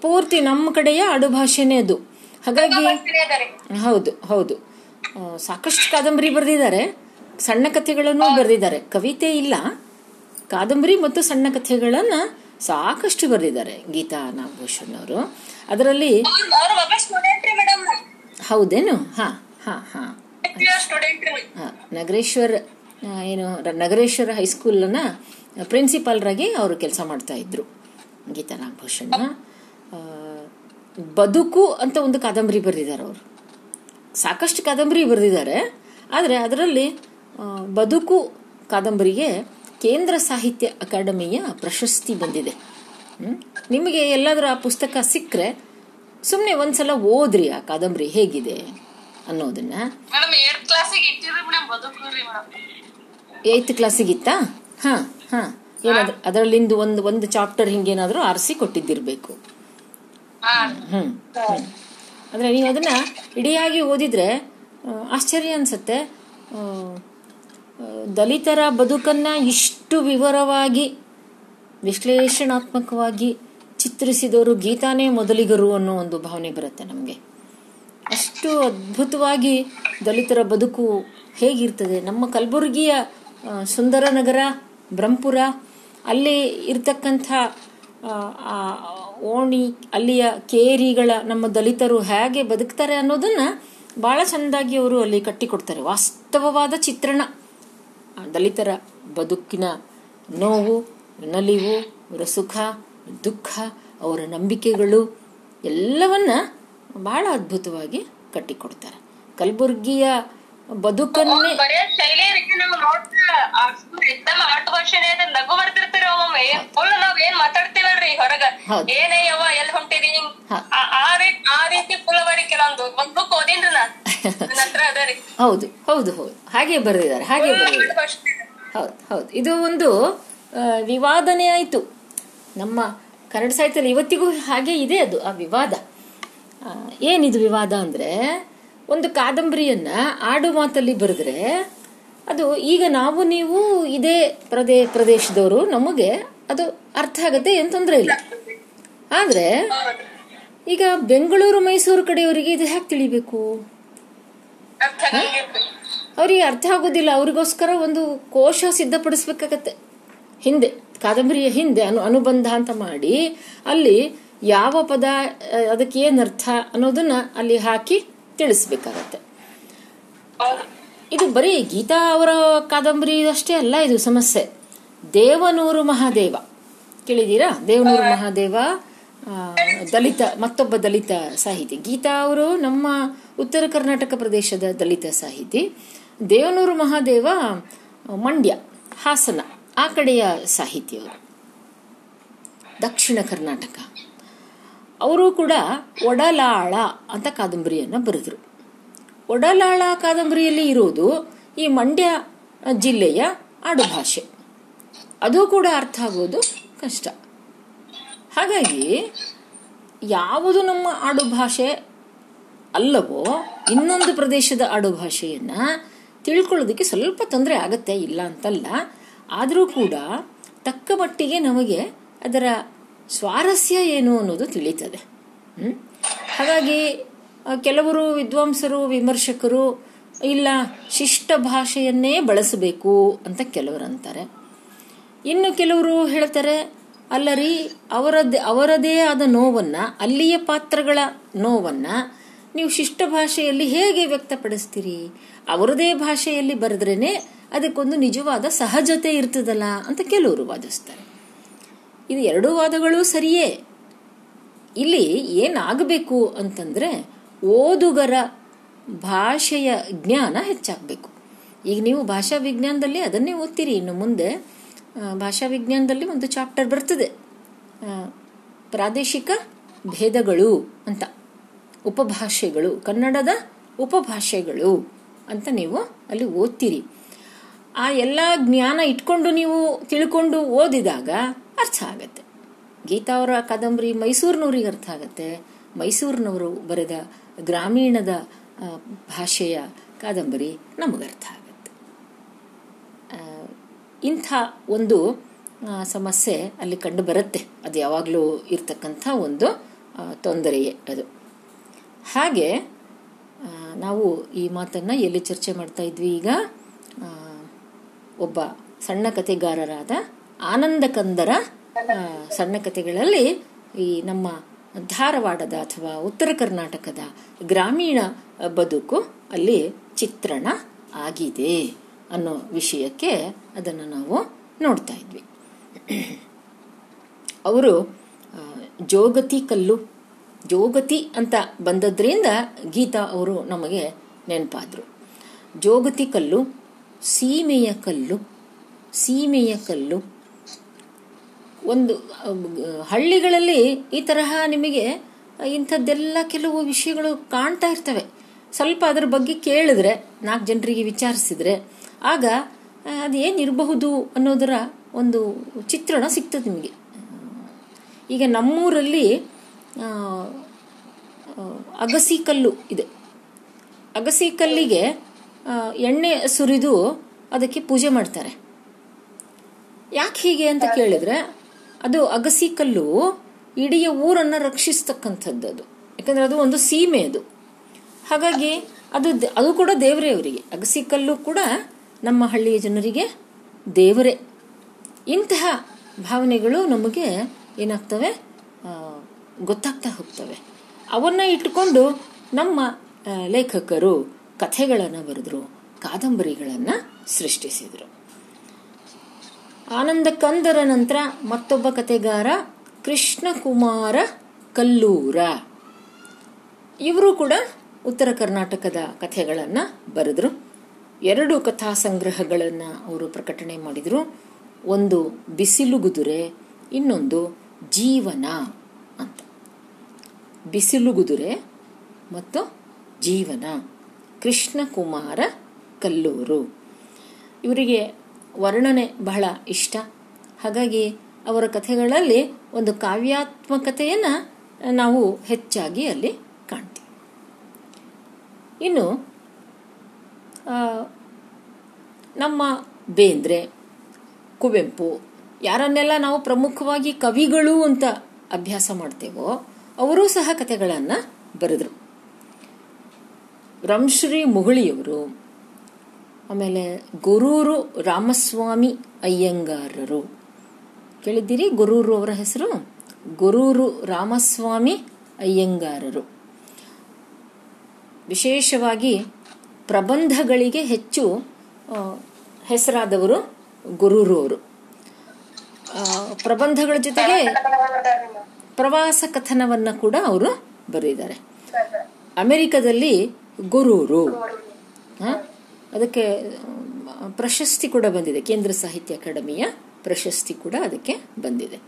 ಪೂರ್ತಿ ನಮ್ಮ ಕಡೆಯ ಆಡುಭಾಷೆನೇ ಅದು. ಹಾಗಾಗಿ ಭಾಷೆನೇ ಅದ ರೀ. ಹೌದು ಹೌದು. ಸಾಕಷ್ಟು ಕಾದಂಬರಿ ಬರೆದಿದ್ದಾರೆ. ಸಣ್ಣ ಕಥೆಗಳನ್ನು ಬರೆದಿದ್ದಾರೆ. ಕವಿತೆ ಇಲ್ಲ. ಕಾದಂಬರಿ ಮತ್ತು ಸಣ್ಣ ಕಥೆಗಳನ್ನ ಸಾಕಷ್ಟು ಬರೆದಿದ್ದಾರೆ ಗೀತಾ ನಾಗಭೂಷಣ್ ಅವರು. ಅದರಲ್ಲಿ ಹೌದೇನು? ಹಾ ಹಾ ಹಾ. ನಗರೇಶ್ವರ್ ಏನು ನಗರೇಶ್ವರ ಹೈಸ್ಕೂಲ್ನ ಪ್ರಿನ್ಸಿಪಾಲ್ರಾಗಿ ಅವರು ಕೆಲಸ ಮಾಡ್ತಾ ಇದ್ರು ಗೀತಾ ನಾಗಭೂಷಣ್. ಆ, ಬದುಕು ಅಂತ ಒಂದು ಕಾದಂಬರಿ ಬರೆದಿದ್ದಾರೆ ಅವರು. ಸಾಕಷ್ಟು ಕಾದಂಬರಿ ಬರೆದಿದ್ದಾರೆ ಆದರೆ ಅದರಲ್ಲಿ ಬದುಕು ಕಾದಂಬರಿಗೆ ಕೇಂದ್ರ ಸಾಹಿತ್ಯ ಅಕಾಡೆಮಿಯ ಪ್ರಶಸ್ತಿ ಬಂದಿದೆ? ನಿಮಗೆ ಎಲ್ಲಾದರೂ ಆ ಪುಸ್ತಕ ಸಿಕ್ಕರೆ ಸುಮ್ಮನೆ ಒಂದ್ಸಲ ಓದ್ರಿ ಆ ಕಾದಂಬರಿ ಹೇಗಿದೆ ಅನ್ನೋದನ್ನ. ಏತ್ ಏಟ್ ಕ್ಲಾಸಿಗೆ ಏಯ್ತ್ ಕ್ಲಾಸಿಗಿತ್ತಾ ಹಾ ಹಾ. ಏನಾದ್ರು ಅದರಲ್ಲಿಂದ ಒಂದು ಒಂದು ಚಾಪ್ಟರ್ ಹಿಂಗೇನಾದ್ರೂ ಆರಿಸಿ ಕೊಟ್ಟಿದ್ದಿರ್ಬೇಕು. ಹ್ಮ್. ಅಂದ್ರೆ ನೀವು ಅದನ್ನ ಇಡಿಯಾಗಿ ಓದಿದ್ರೆ ಆಶ್ಚರ್ಯ ಅನ್ಸುತ್ತೆ. ದಲಿತರ ಬದುಕನ್ನ ಇಷ್ಟು ವಿವರವಾಗಿ, ವಿಶ್ಲೇಷಣಾತ್ಮಕವಾಗಿ ಚಿತ್ರಿಸಿದವರು ಗೀತಾನೇ ಮೊದಲಿಗರು ಅನ್ನೋ ಒಂದು ಭಾವನೆ ಬರುತ್ತೆ ನಮಗೆ. ಅಷ್ಟು ಅದ್ಭುತವಾಗಿ ದಲಿತರ ಬದುಕು ಹೇಗಿರ್ತದೆ? ನಮ್ಮ ಕಲಬುರಗಿಯ ಸುಂದರ ನಗರ ಬ್ರಹ್ಮಪುರ, ಅಲ್ಲಿ ಇರ್ತಕ್ಕಂಥ ಓಣಿ, ಅಲ್ಲಿಯ ಕೇರಿಗಳ ನಮ್ಮ ದಲಿತರು ಹೇಗೆ ಬದುಕ್ತಾರೆ ಅನ್ನೋದನ್ನ ಬಹಳ ಚೆಂದಾಗಿ ಅವರು ಅಲ್ಲಿ ಕಟ್ಟಿಕೊಡ್ತಾರೆ. ವಾಸ್ತವವಾದ ಚಿತ್ರಣ. ದಲಿತರ ಬದುಕಿನ ನೋವು ನಲಿವು ಅವರ ಸುಖ ದುಃಖ ಅವರ ನಂಬಿಕೆಗಳು ಎಲ್ಲವನ್ನ ಬಹಳ ಅದ್ಭುತವಾಗಿ ಕಟ್ಟಿಕೊಡ್ತಾರೆ. ಕಲಬುರ್ಗಿಯ ಬದುಕನ್ನೇ ಬರೇ ಶೈಲಿ ರೀ ನಾವು ನೋಡ್ತಾ ಎಕ್ದಮ್ ಆಟ ಭಾಷೆನೇ ನಗು ಬರ್ತಿರ್ತೀರಿ ಒಮ್ಮೊಮ್ಮೆ ಫುಲ್ ನಾವ್ ಏನ್ ಮಾತಾಡ್ತೀವಲ್ರಿ ಹೊರಗ? ಹೌದು. ಏನೇ ಯವ್ವ ಎಲ್ ಹೊಂಟಿರಿ ಹಿಂಗ್ ಆ- ಆ ರೀತಿ ಆ ರೀತಿ ಫುಲ್ ಅವರಿ ಕೆಲವೊಂದು. ಒಂದ್ ಬುಕ್ ಓದಿನ್ರಿ ನಾ ನನ್ನ ಹತ್ರ ಅದ ರೀ. ಹೌದು ಹೌದು ಹೌದು. ಹಾಗೆ ಬರ್ದಿದ್ದಾರೆ ಹಾಗೆ ಬರೆದಿದ್ದಾರೆ. ಹೌದು ಹೌದು. ಇದು ಒಂದು ಆ, ವಿವಾದನೆ ಆಯಿತು. ನಮ್ಮ ಕನ್ನಡ ಸಾಹಿತ್ಯದಲ್ಲಿ ಇವತ್ತಿಗೂ ಹಾಗೆ ಇದೆ ಅದು ಆ ವಿವಾದ. ಏನಿದು ವಿವಾದ ಅಂದ್ರೆ ಒಂದು ಕಾದಂಬರಿಯನ್ನ ಆಡು ಮಾತಲ್ಲಿ ಬರೆದ್ರೆ ಅದು ಈಗ ನಾವು ನೀವು ಇದೇ ಪ್ರದೇ ಪ್ರದೇಶದವರು, ನಮಗೆ ಅದು ಅರ್ಥ ಆಗತ್ತೆ ಏನು ತೊಂದರೆ ಇಲ್ಲ. ಆದ್ರೆ ಈಗ ಬೆಂಗಳೂರು, ಮೈಸೂರು ಕಡೆಯವರಿಗೆ ಇದು ಹ್ಯಾಕ್ ತಿಳಿಬೇಕು? ಅವರಿಗೆ ಅರ್ಥ ಆಗೋದಿಲ್ಲ. ಅವರಿಗೋಸ್ಕರ ಒಂದು ಕೋಶ ಸಿದ್ಧಪಡಿಸ್ಬೇಕಾಗತ್ತೆ. ಹಿಂದೆ, ಕಾದಂಬರಿಯ ಹಿಂದೆ ಅನು ಅನುಬಂಧ ಅಂತ ಮಾಡಿ ಅಲ್ಲಿ ಯಾವ ಪದ, ಅದಕ್ಕೆ ಏನು ಅರ್ಥ ಅನ್ನೋದನ್ನ ಅಲ್ಲಿ ಹಾಕಿ ತಿಳಿಸ್ಬೇಕಾಗತ್ತೆ. ಇದು ಬರೀ ಗೀತಾ ಅವರ ಕಾದಂಬರಿ ಅಷ್ಟೇ ಅಲ್ಲ ಇದು ಸಮಸ್ಯೆ. ದೇವನೂರು ಮಹಾದೇವ. ಕೇಳಿದೀರಾ ದೇವನೂರು ಮಹಾದೇವ ದಲಿತ ಮತ್ತೊಬ್ಬ ದಲಿತ ಸಾಹಿತಿ. ಗೀತಾ ಅವರು ನಮ್ಮ ಉತ್ತರ ಕರ್ನಾಟಕ ಪ್ರದೇಶದ ದಲಿತ ಸಾಹಿತಿ. ದೇವನೂರು ಮಹಾದೇವ ಮಂಡ್ಯ ಹಾಸನ ಆ ಕಡೆಯ ಸಾಹಿತಿಯವರು. ದಕ್ಷಿಣ ಕರ್ನಾಟಕ. ಅವರು ಕೂಡ ಒಡಲಾಳ ಅಂತ ಕಾದಂಬರಿಯನ್ನು ಬರೆದರು. ಒಡಲಾಳ ಕಾದಂಬರಿಯಲ್ಲಿ ಇರೋದು ಈ ಮಂಡ್ಯ ಜಿಲ್ಲೆಯ ಆಡುಭಾಷೆ. ಅದು ಕೂಡ ಅರ್ಥ ಆಗೋದು ಕಷ್ಟ. ಹಾಗಾಗಿ ಯಾವುದು ನಮ್ಮ ಆಡುಭಾಷೆ ಅಲ್ಲವೋ ಇನ್ನೊಂದು ಪ್ರದೇಶದ ಆಡುಭಾಷೆಯನ್ನು ತಿಳ್ಕೊಳ್ಳೋದಕ್ಕೆ ಸ್ವಲ್ಪ ತೊಂದರೆ ಆಗತ್ತೆ ಇಲ್ಲ ಅಂತಲ್ಲ, ಆದರೂ ಕೂಡ ತಕ್ಕ ಮಟ್ಟಿಗೆ ನಮಗೆ ಅದರ ಸ್ವಾರಸ್ಯ ಏನು ಅನ್ನೋದು ತಿಳಿತದೆ ಹಾಗಾಗಿ ಕೆಲವರು ವಿದ್ವಾಂಸರು, ವಿಮರ್ಶಕರು, ಇಲ್ಲ, ಶಿಷ್ಟ ಭಾಷೆಯನ್ನೇ ಬಳಸಬೇಕು ಅಂತ ಕೆಲವರು ಅಂತಾರೆ ಇನ್ನು ಕೆಲವರು ಹೇಳ್ತಾರೆ, ಅಲ್ಲರಿ, ಅವರದ್ದೇ, ಅವರದೇ ಆದ ನೋವನ್ನ, ಅಲ್ಲಿಯ ಪಾತ್ರಗಳ ನೋವನ್ನ ನೀವು ಶಿಷ್ಟ ಭಾಷೆಯಲ್ಲಿ ಹೇಗೆ ವ್ಯಕ್ತಪಡಿಸ್ತೀರಿ? ಅವರದೇ ಭಾಷೆಯಲ್ಲಿ ಬರೆದ್ರೇನೆ ಅದಕ್ಕೊಂದು ನಿಜವಾದ ಸಹಜತೆ ಇರ್ತದಲ್ಲ ಅಂತ ಕೆಲವರು ವಾದಿಸ್ತಾರೆ. ಇದು ಎರಡೂ ವಾದಗಳು ಸರಿಯೇ. ಇಲ್ಲಿ ಏನಾಗಬೇಕು ಅಂತಂದ್ರೆ ಓದುಗರ ಭಾಷೆಯ ಜ್ಞಾನ ಹೆಚ್ಚಾಗಬೇಕು. ಈಗ ನೀವು ಭಾಷಾ ವಿಜ್ಞಾನದಲ್ಲಿ ಅದನ್ನೇ ಓದ್ತೀರಿ. ಇನ್ನು ಮುಂದೆ ಭಾಷಾ ವಿಜ್ಞಾನದಲ್ಲಿ ಒಂದು ಚಾಪ್ಟರ್ ಬರ್ತದೆ. ಪ್ರಾದೇಶಿಕ ಭೇದಗಳು ಅಂತ. ಉಪಭಾಷೆಗಳು. ಕನ್ನಡದ ಉಪಭಾಷೆಗಳು ಅಂತ ನೀವು ಅಲ್ಲಿ ಓದ್ತೀರಿ. ಆ ಎಲ್ಲ ಜ್ಞಾನ ಇಟ್ಕೊಂಡು ನೀವು ತಿಳ್ಕೊಂಡು ಓದಿದಾಗ ಅರ್ಥ ಆಗತ್ತೆ. ಗೀತಾ ಅವರ ಕಾದಂಬರಿ ಮೈಸೂರಿನವ್ರಿಗೆ ಅರ್ಥ ಆಗತ್ತೆ. ಮೈಸೂರಿನವರು ಬರೆದ ಗ್ರಾಮೀಣದ ಭಾಷೆಯ ಕಾದಂಬರಿ ಅರ್ಥ ಆಗತ್ತೆ. ಇಂಥ ಒಂದು ಸಮಸ್ಯೆ ಅಲ್ಲಿ ಕಂಡು ಬರುತ್ತೆ. ಅದು ಯಾವಾಗಲೂ ಇರ್ತಕ್ಕಂಥ ಒಂದು ತೊಂದರೆಯೇ ಅದು. ಹಾಗೆ ನಾವು ಈ ಮಾತನ್ನು ಎಲ್ಲಿ ಚರ್ಚೆ ಮಾಡ್ತಾ ಇದ್ವಿ ಈಗ? ಒಬ್ಬ ಸಣ್ಣ ಕಥೆಗಾರರಾದ ಆನಂದ ಕಂದರ ಸಣ್ಣ ಕಥೆಗಳಲ್ಲಿ ಈ ನಮ್ಮ ಧಾರವಾಡದ ಅಥವಾ ಉತ್ತರ ಕರ್ನಾಟಕದ ಗ್ರಾಮೀಣ ಬದುಕು ಅಲ್ಲಿ ಚಿತ್ರಣ ಆಗಿದೆ ಅನ್ನೋ ವಿಷಯಕ್ಕೆ ಅದನ್ನು ನಾವು ನೋಡ್ತಾ ಇದ್ವಿ. ಅವರು ಜೋಗತಿ ಕಲ್ಲು, ಜೋಗತಿ ಅಂತ ಬಂದದ್ರಿಂದ ಗೀತಾ ಅವರು ನಮಗೆ ನೆನಪಾದ್ರು. ಜೋಗತಿ ಕಲ್ಲು, ಸೀಮೆಯ ಕಲ್ಲು ಸೀಮೆಯ ಕಲ್ಲು ಒಂದು ಹಳ್ಳಿಗಳಲ್ಲಿ ಈ ತರಹ ನಿಮಗೆ ಇಂಥದ್ದೆಲ್ಲ ಕೆಲವು ವಿಷಯಗಳು ಕಾಣ್ತಾ ಇರ್ತವೆ. ಸ್ವಲ್ಪ ಅದರ ಬಗ್ಗೆ ಕೇಳಿದ್ರೆ ನಾಲ್ಕು ಜನರಿಗೆ ವಿಚಾರಿಸಿದ್ರೆ ಆಗ ಅದೇನಿರಬಹುದು ಅನ್ನೋದರ ಒಂದು ಚಿತ್ರಣ ಸಿಗ್ತದೆ ನಿಮಗೆ. ಈಗ ನಮ್ಮೂರಲ್ಲಿ ಅಗಸಿ ಕಲ್ಲು ಇದೆ. ಅಗಸಿ ಕಲ್ಲಿಗೆ ಎಣ್ಣೆ ಸುರಿದು ಅದಕ್ಕೆ ಪೂಜೆ ಮಾಡ್ತಾರೆ. ಯಾಕೆ ಹೀಗೆ ಅಂತ ಕೇಳಿದ್ರೆ ಅದು ಅಗಸಿ ಕಲ್ಲು ಇಡೀ ಊರನ್ನ ರಕ್ಷಿಸ್ತಕ್ಕಂಥದ್ದು ಅದು. ಯಾಕಂದ್ರೆ ಅದು ಒಂದು ಸೀಮೆ ಅದು. ಹಾಗಾಗಿ ಅದು ಅದು ಕೂಡ ದೇವರೇ ಅವರಿಗೆ ಅಗಸಿ ಕಲ್ಲು ಕೂಡ ನಮ್ಮ ಹಳ್ಳಿಯ ಜನರಿಗೆ ದೇವರೇ. ಇಂತಹ ಭಾವನೆಗಳು ನಮಗೆ ಏನಾಗ್ತವೆ? ಗೊತ್ತಾಗ್ತಾ ಹೋಗ್ತವೆ. ಅವನ್ನ ಇಟ್ಟುಕೊಂಡು ನಮ್ಮ ಲೇಖಕರು ಕಥೆಗಳನ್ನು ಬರೆದ್ರು, ಕಾದಂಬರಿಗಳನ್ನು ಸೃಷ್ಟಿಸಿದರು. ಆನಂದ ಕಂದರ ನಂತರ ಮತ್ತೊಬ್ಬ ಕತೆಗಾರ ಕೃಷ್ಣಕುಮಾರ ಕಲ್ಲೂರ. ಇವರು ಕೂಡ ಉತ್ತರ ಕರ್ನಾಟಕದ ಕಥೆಗಳನ್ನು ಬರೆದರು. ಎರಡು ಕಥಾ ಸಂಗ್ರಹಗಳನ್ನು ಅವರು ಪ್ರಕಟಣೆ ಮಾಡಿದರು. ಒಂದು ಬಿಸಿಲುಗುದುರೆ ಇನ್ನೊಂದು ಜೀವನ ಅಂತ. ಬಿಸಿಲುಗುದುರೆ ಮತ್ತು ಜೀವನ. ಕೃಷ್ಣಕುಮಾರ ಕಲ್ಲೂರು. ಇವರಿಗೆ ವರ್ಣನೆ ಬಹಳ ಇಷ್ಟ. ಹಾಗಾಗಿ ಅವರ ಕಥೆಗಳಲ್ಲಿ ಒಂದು ಕಾವ್ಯಾತ್ಮಕತೆಯನ್ನು ನಾವು ಹೆಚ್ಚಾಗಿ ಅಲ್ಲಿ ಕಾಣ್ತೀವಿ. ಇನ್ನು ನಮ್ಮ ಬೇಂದ್ರೆ, ಕುವೆಂಪು, ಯಾರನ್ನೆಲ್ಲ ನಾವು ಪ್ರಮುಖವಾಗಿ ಕವಿಗಳು ಅಂತ ಅಭ್ಯಾಸ ಮಾಡ್ತೇವೋ, ಅವರೂ ಸಹ ಕಥೆಗಳನ್ನು ಬರೆದರು. ರಂಶ್ರೀ ಮುಗುಳಿಯವರು ಆಮೇಲೆ ಗುರೂರು ರಾಮಸ್ವಾಮಿ ಅಯ್ಯಂಗಾರರು. ಕೇಳಿದ್ದೀರಿ? ಗುರೂರು ಅವರ ಹೆಸರು ಗುರೂರು ರಾಮಸ್ವಾಮಿ ಅಯ್ಯಂಗಾರರು. ವಿಶೇಷವಾಗಿ ಪ್ರಬಂಧಗಳಿಗೆ ಹೆಚ್ಚು ಹೆಸರಾದವರು ಗುರೂರು ಅವರು. ಪ್ರಬಂಧಗಳ ಜೊತೆಗೆ ಪ್ರವಾಸ ಕಥನವನ್ನ ಕೂಡ ಅವರು ಬರೆದಿದ್ದಾರೆ. ಅಮೆರಿಕದಲ್ಲಿ ಗುರೂರು. ಹ? ಅದಕ್ಕೆ ಪ್ರಶಸ್ತಿ ಕೂಡ ಬಂದಿದೆ. ಕೇಂದ್ರ ಸಾಹಿತ್ಯ ಅಕಾಡೆಮಿಯ ಪ್ರಶಸ್ತಿ ಕೂಡ ಅದಕ್ಕೆ ಬಂದಿದೆ.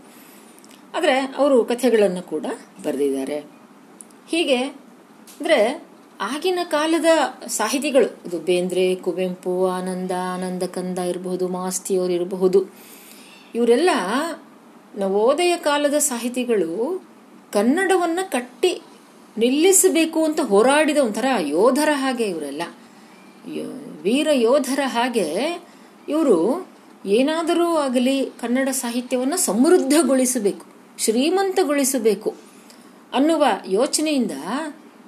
ಆದರೆ ಅವರು ಕಥೆಗಳನ್ನು ಕೂಡ ಬರೆದಿದ್ದಾರೆ. ಹೀಗೆ, ಅಂದರೆ ಆಗಿನ ಕಾಲದ ಸಾಹಿತಿಗಳು ಅದು ಬೇಂದ್ರೆ, ಕುವೆಂಪು, ಆನಂದ ಆನಂದ ಕಂದ ಇರಬಹುದು ಮಾಸ್ತಿಯವರು ಇರಬಹುದು, ಇವರೆಲ್ಲ ನವೋದಯ ಕಾಲದ ಸಾಹಿತಿಗಳು ಕನ್ನಡವನ್ನು ಕಟ್ಟಿ ನಿಲ್ಲಿಸಬೇಕು ಅಂತ ಹೋರಾಡಿದ ಒಂಥರ ಯೋಧರ ಹಾಗೆ ಇವರೆಲ್ಲ. ವೀರ ಯೋಧರ ಹಾಗೆ ಇವರು ಏನಾದರೂ ಆಗಲಿ ಕನ್ನಡ ಸಾಹಿತ್ಯವನ್ನು ಸಮೃದ್ಧಗೊಳಿಸಬೇಕು, ಶ್ರೀಮಂತಗೊಳಿಸಬೇಕು ಅನ್ನುವ ಯೋಚನೆಯಿಂದ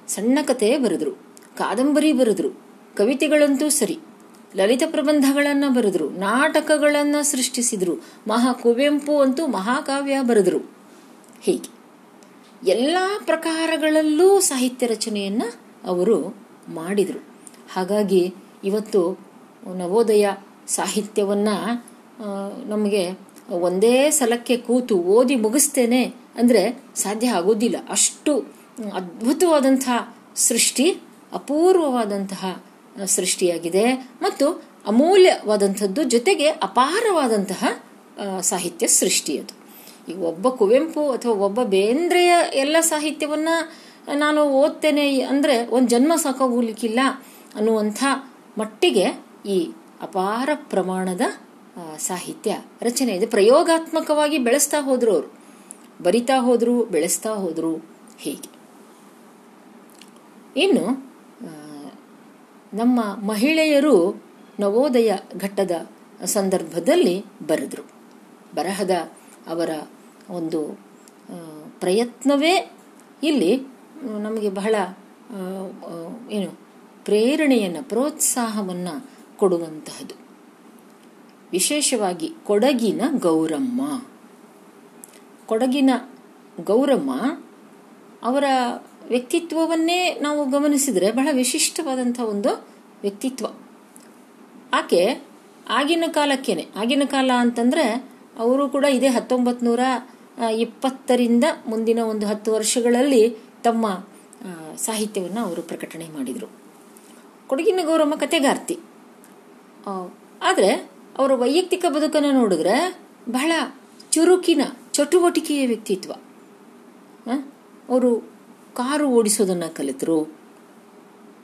ಸಣ್ಣ ಕಥೆ ಬರೆದ್ರು, ಕಾದಂಬರಿ ಬರೆದ್ರು, ಕವಿತೆಗಳಂತೂ ಸರಿ, ಲಲಿತ ಪ್ರಬಂಧಗಳನ್ನು ಬರೆದ್ರು, ನಾಟಕಗಳನ್ನು ಸೃಷ್ಟಿಸಿದ್ರು ಮಹಾ ಕುವೆಂಪು ಅಂತೂ ಮಹಾಕಾವ್ಯ ಬರೆದ್ರು. ಹೀಗೆ ಎಲ್ಲ ಪ್ರಕಾರಗಳಲ್ಲೂ ಸಾಹಿತ್ಯ ರಚನೆಯನ್ನ ಅವರು ಮಾಡಿದರು. ಹಾಗಾಗಿ ಇವತ್ತು ನವೋದಯ ಸಾಹಿತ್ಯವನ್ನ ನಮಗೆ ಒಂದೇ ಸಲಕ್ಕೆ ಕೂತು ಓದಿ ಮುಗಿಸ್ತೇನೆ ಅಂದರೆ ಸಾಧ್ಯ ಆಗೋದಿಲ್ಲ. ಅಷ್ಟು ಅದ್ಭುತವಾದಂತಹ ಸೃಷ್ಟಿ, ಅಪೂರ್ವವಾದಂತಹ ಸೃಷ್ಟಿಯಾಗಿದೆ ಮತ್ತು ಅಮೂಲ್ಯವಾದಂಥದ್ದು ಜೊತೆಗೆ ಅಪಾರವಾದಂತಹ ಸಾಹಿತ್ಯ ಸೃಷ್ಟಿ ಅದು. ಈಗ ಒಬ್ಬ ಕುವೆಂಪು ಅಥವಾ ಒಬ್ಬ ಬೇಂದ್ರೆಯ ಎಲ್ಲ ಸಾಹಿತ್ಯವನ್ನ ನಾನು ಓದ್ತೇನೆ ಅಂದ್ರೆ ಒಂದು ಜನ್ಮ ಸಾಕಾಗೋಗ್ಲಿಕ್ಕಿಲ್ಲ ಅನ್ನುವಂಥ ಮಟ್ಟಿಗೆ ಈ ಅಪಾರ ಪ್ರಮಾಣದ ಸಾಹಿತ್ಯ ರಚನೆ ಇದೆ. ಪ್ರಯೋಗಾತ್ಮಕವಾಗಿ ಬೆಳೆಸ್ತಾ ಹೋದ್ರು ಅವರು. ಬರಿತಾ ಹೋದ್ರು, ಬೆಳೆಸ್ತಾ ಹೋದ್ರು ಹೀಗೆ. ಇನ್ನು ನಮ್ಮ ಮಹಿಳೆಯರು ನವೋದಯ ಘಟ್ಟದ ಸಂದರ್ಭದಲ್ಲಿ ಬರೆದ್ರು. ಬರಹದ ಅವರ ಒಂದು ಪ್ರಯತ್ನವೇ ಇಲ್ಲಿ ನಮಗೆ ಬಹಳ ಏನು ಪ್ರೇರಣೆಯನ್ನು, ಪ್ರೋತ್ಸಾಹವನ್ನು ಕೊಡುವಂತಹದ್ದು ವಿಶೇಷವಾಗಿ ಕೊಡಗಿನ ಗೌರಮ್ಮ. ಕೊಡಗಿನ ಗೌರಮ್ಮ ಅವರ ವ್ಯಕ್ತಿತ್ವವನ್ನೇ ನಾವು ಗಮನಿಸಿದರೆ ಬಹಳ ವಿಶಿಷ್ಟವಾದಂಥ ಒಂದು ವ್ಯಕ್ತಿತ್ವ. ಆಕೆ ಆಗಿನ ಕಾಲಕ್ಕೇನೆ. ಆಗಿನ ಕಾಲ ಅಂತಂದರೆ ಅವರು ಕೂಡ ಇದೇ ಹತ್ತೊಂಬತ್ತು ನೂರ ಇಪ್ಪತ್ತರಿಂದ ಮುಂದಿನ ಒಂದು ಹತ್ತು ವರ್ಷಗಳಲ್ಲಿ ತಮ್ಮ ಸಾಹಿತ್ಯವನ್ನು ಅವರು ಪ್ರಕಟಣೆ ಮಾಡಿದರು. ಕೊಡಗಿನ ಗೌರಮ್ಮ ಕತೆಗಾರ್ತಿ ಆದರೆ ಅವರ ವೈಯಕ್ತಿಕ ಬದುಕನ್ನು ನೋಡಿದ್ರೆ ಬಹಳ ಚುರುಕಿನ, ಚಟುವಟಿಕೆಯ ವ್ಯಕ್ತಿತ್ವ. ಅವರು ಕಾರು ಓಡಿಸೋದನ್ನು ಕಲಿತರು,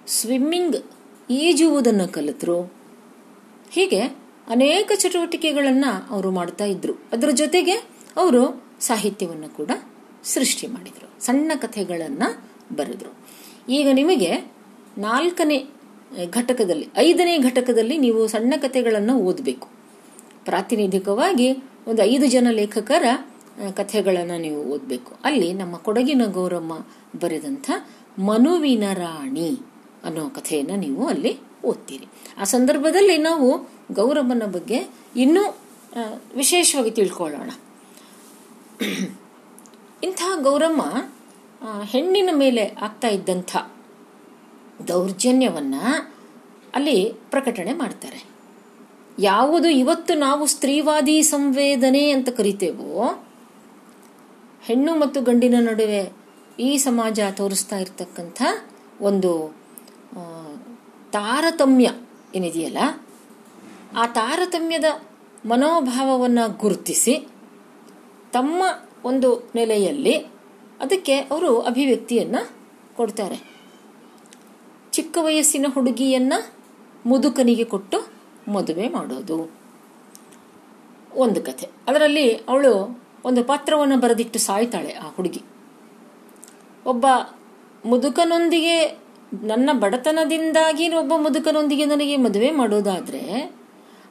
ಸ್ವಿಮ್ಮಿಂಗ್ ಈಜುವುದನ್ನು ಕಲಿತರು, ಹೀಗೆ ಅನೇಕ ಚಟುವಟಿಕೆಗಳನ್ನು ಅವರು ಮಾಡ್ತಾ ಇದ್ರು. ಅದರ ಜೊತೆಗೆ ಅವರು ಸಾಹಿತ್ಯವನ್ನು ಕೂಡ ಸೃಷ್ಟಿ ಮಾಡಿದರು, ಸಣ್ಣ ಕಥೆಗಳನ್ನು ಬರೆದರು. ಈಗ ನಿಮಗೆ ನಾಲ್ಕನೇ ಘಟಕದಲ್ಲಿ, ಐದನೇ ಘಟಕದಲ್ಲಿ ನೀವು ಸಣ್ಣ ಕಥೆಗಳನ್ನು ಓದಬೇಕು. ಪ್ರಾತಿನಿಧಿಕವಾಗಿ ಒಂದು ಐದು ಜನ ಲೇಖಕರ ಕಥೆಗಳನ್ನು ನೀವು ಓದಬೇಕು. ಅಲ್ಲಿ ನಮ್ಮ ಕೊಡಗಿನ ಗೌರಮ್ಮ ಬರೆದಂಥ ಮನುವಿನ ರಾಣಿ ಅನ್ನೋ ಕಥೆಯನ್ನು ನೀವು ಅಲ್ಲಿ ಓದ್ತೀರಿ. ಆ ಸಂದರ್ಭದಲ್ಲಿ ನಾವು ಗೌರಮ್ಮನ ಬಗ್ಗೆ ಇನ್ನೂ ವಿಶೇಷವಾಗಿ ತಿಳ್ಕೊಳ್ಳೋಣ. ಇಂಥ ಗೌರಮ್ಮ ಹೆಣ್ಣಿನ ಮೇಲೆ ಆಗ್ತಾ ಇದ್ದಂಥ ದೌರ್ಜನ್ಯವನ್ನ ಅಲ್ಲಿ ಪ್ರಕಟಣೆ ಮಾಡ್ತಾರೆ. ಯಾವುದು ಇವತ್ತು ನಾವು ಸ್ತ್ರೀವಾದಿ ಸಂವೇದನೆ ಅಂತ ಕರಿತೇವೋ, ಹೆಣ್ಣು ಮತ್ತು ಗಂಡಿನ ನಡುವೆ ಈ ಸಮಾಜ ತೋರಿಸ್ತಾ ಇರ್ತಕ್ಕಂಥ ಒಂದು ತಾರತಮ್ಯ ಏನಿದೆಯಲ್ಲ, ಆ ತಾರತಮ್ಯದ ಮನೋಭಾವವನ್ನು ಗುರುತಿಸಿ ತಮ್ಮ ಒಂದು ನೆಲೆಯಲ್ಲಿ ಅದಕ್ಕೆ ಅವರು ಅಭಿವ್ಯಕ್ತಿಯನ್ನು ಕೊಡ್ತಾರೆ. ಚಿಕ್ಕ ವಯಸ್ಸಿನ ಹುಡುಗಿಯನ್ನ ಮುದುಕನಿಗೆ ಕೊಟ್ಟು ಮದುವೆ ಮಾಡೋದು. ಒಂದು ಕಥೆ. ಅದರಲ್ಲಿ ಅವಳು ಒಂದು ಪಾತ್ರವನ್ನು ಬರೆದಿಟ್ಟು ಸಾಯ್ತಾಳೆ ಆ ಹುಡುಗಿ. ಒಬ್ಬ ಮುದುಕನೊಂದಿಗೆ, ನನ್ನ ಬಡತನದಿಂದಾಗಿ ಒಬ್ಬ ಮುದುಕನೊಂದಿಗೆ ನನಗೆ ಮದುವೆ ಮಾಡೋದಾದ್ರೆ,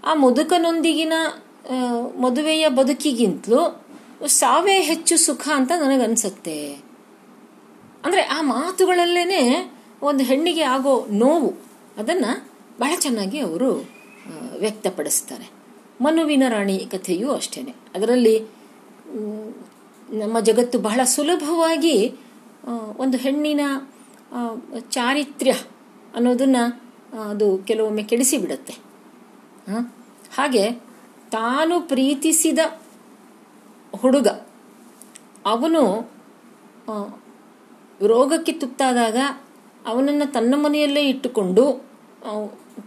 ಆ ಮುದುಕನೊಂದಿಗಿನ ಮದುವೆಯ ಬದುಕಿಗಿಂತಲೂ ಸಾವೇ ಹೆಚ್ಚು ಸುಖ ಅಂತ ನನಗನ್ಸುತ್ತೆ. ಅಂದ್ರೆ ಆ ಮಾತುಗಳಲ್ಲೇನೆ ಒಂದು ಹೆಣ್ಣಿಗೆ ಆಗೋ ನೋವು, ಅದನ್ನು ಬಹಳ ಚೆನ್ನಾಗಿ ಅವರು ವ್ಯಕ್ತಪಡಿಸ್ತಾರೆ. ಮನುವಿನ ರಾಣಿ ಕಥೆಯೂ ಅಷ್ಟೇ ಅದರಲ್ಲಿ ನಮ್ಮ ಜಗತ್ತು ಬಹಳ ಸುಲಭವಾಗಿ ಒಂದು ಹೆಣ್ಣಿನ ಚಾರಿತ್ರ್ಯ ಅನ್ನೋದನ್ನು ಅದು ಕೆಲವೊಮ್ಮೆ ಕೆಡಿಸಿಬಿಡುತ್ತೆ. ಹಾಗೆ ತಾನು ಪ್ರೀತಿಸಿದ ಹುಡುಗ, ಅವನು ರೋಗಕ್ಕೆ ತುತ್ತಾದಾಗ ಅವನನ್ನು ತನ್ನ ಮನೆಯಲ್ಲೇ ಇಟ್ಟುಕೊಂಡು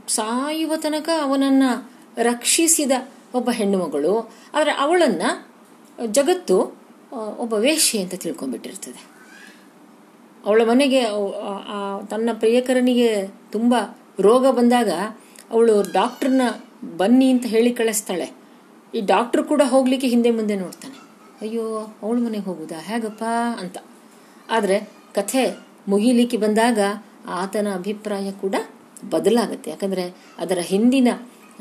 ಸಾಯುವ ತನಕ ಅವನನ್ನು ರಕ್ಷಿಸಿದ ಒಬ್ಬ ಹೆಣ್ಣು ಮಗಳು. ಆದರೆ ಅವಳನ್ನು ಜಗತ್ತು ಒಬ್ಬ ವೇಶ್ಯೆ ಅಂತ ತಿಳ್ಕೊಂಡ್ಬಿಟ್ಟಿರ್ತದೆ. ಅವಳ ಮನೆಗೆ ತನ್ನ ಪ್ರಿಯಕರನಿಗೆ ತುಂಬ ರೋಗ ಬಂದಾಗ ಅವಳು ಡಾಕ್ಟರ್ನ ಬನ್ನಿ ಅಂತ ಹೇಳಿ ಕಳಿಸ್ತಾಳೆ. ಈ ಡಾಕ್ಟರ್ ಕೂಡ ಹೋಗ್ಲಿಕ್ಕೆ ಹಿಂದೆ ಮುಂದೆ ನೋಡ್ತಾನೆ. ಅಯ್ಯೋ, ಅವಳ ಮನೆಗೆ ಹೋಗುದಾ? ಹೇಗಪ್ಪ? ಅಂತ. ಆದರೆ ಕಥೆ ಮುಗಿಲಿಕ್ಕೆ ಬಂದಾಗ ಆತನ ಅಭಿಪ್ರಾಯ ಕೂಡ ಬದಲಾಗುತ್ತೆ. ಯಾಕಂದ್ರೆ ಅದರ ಹಿಂದಿನ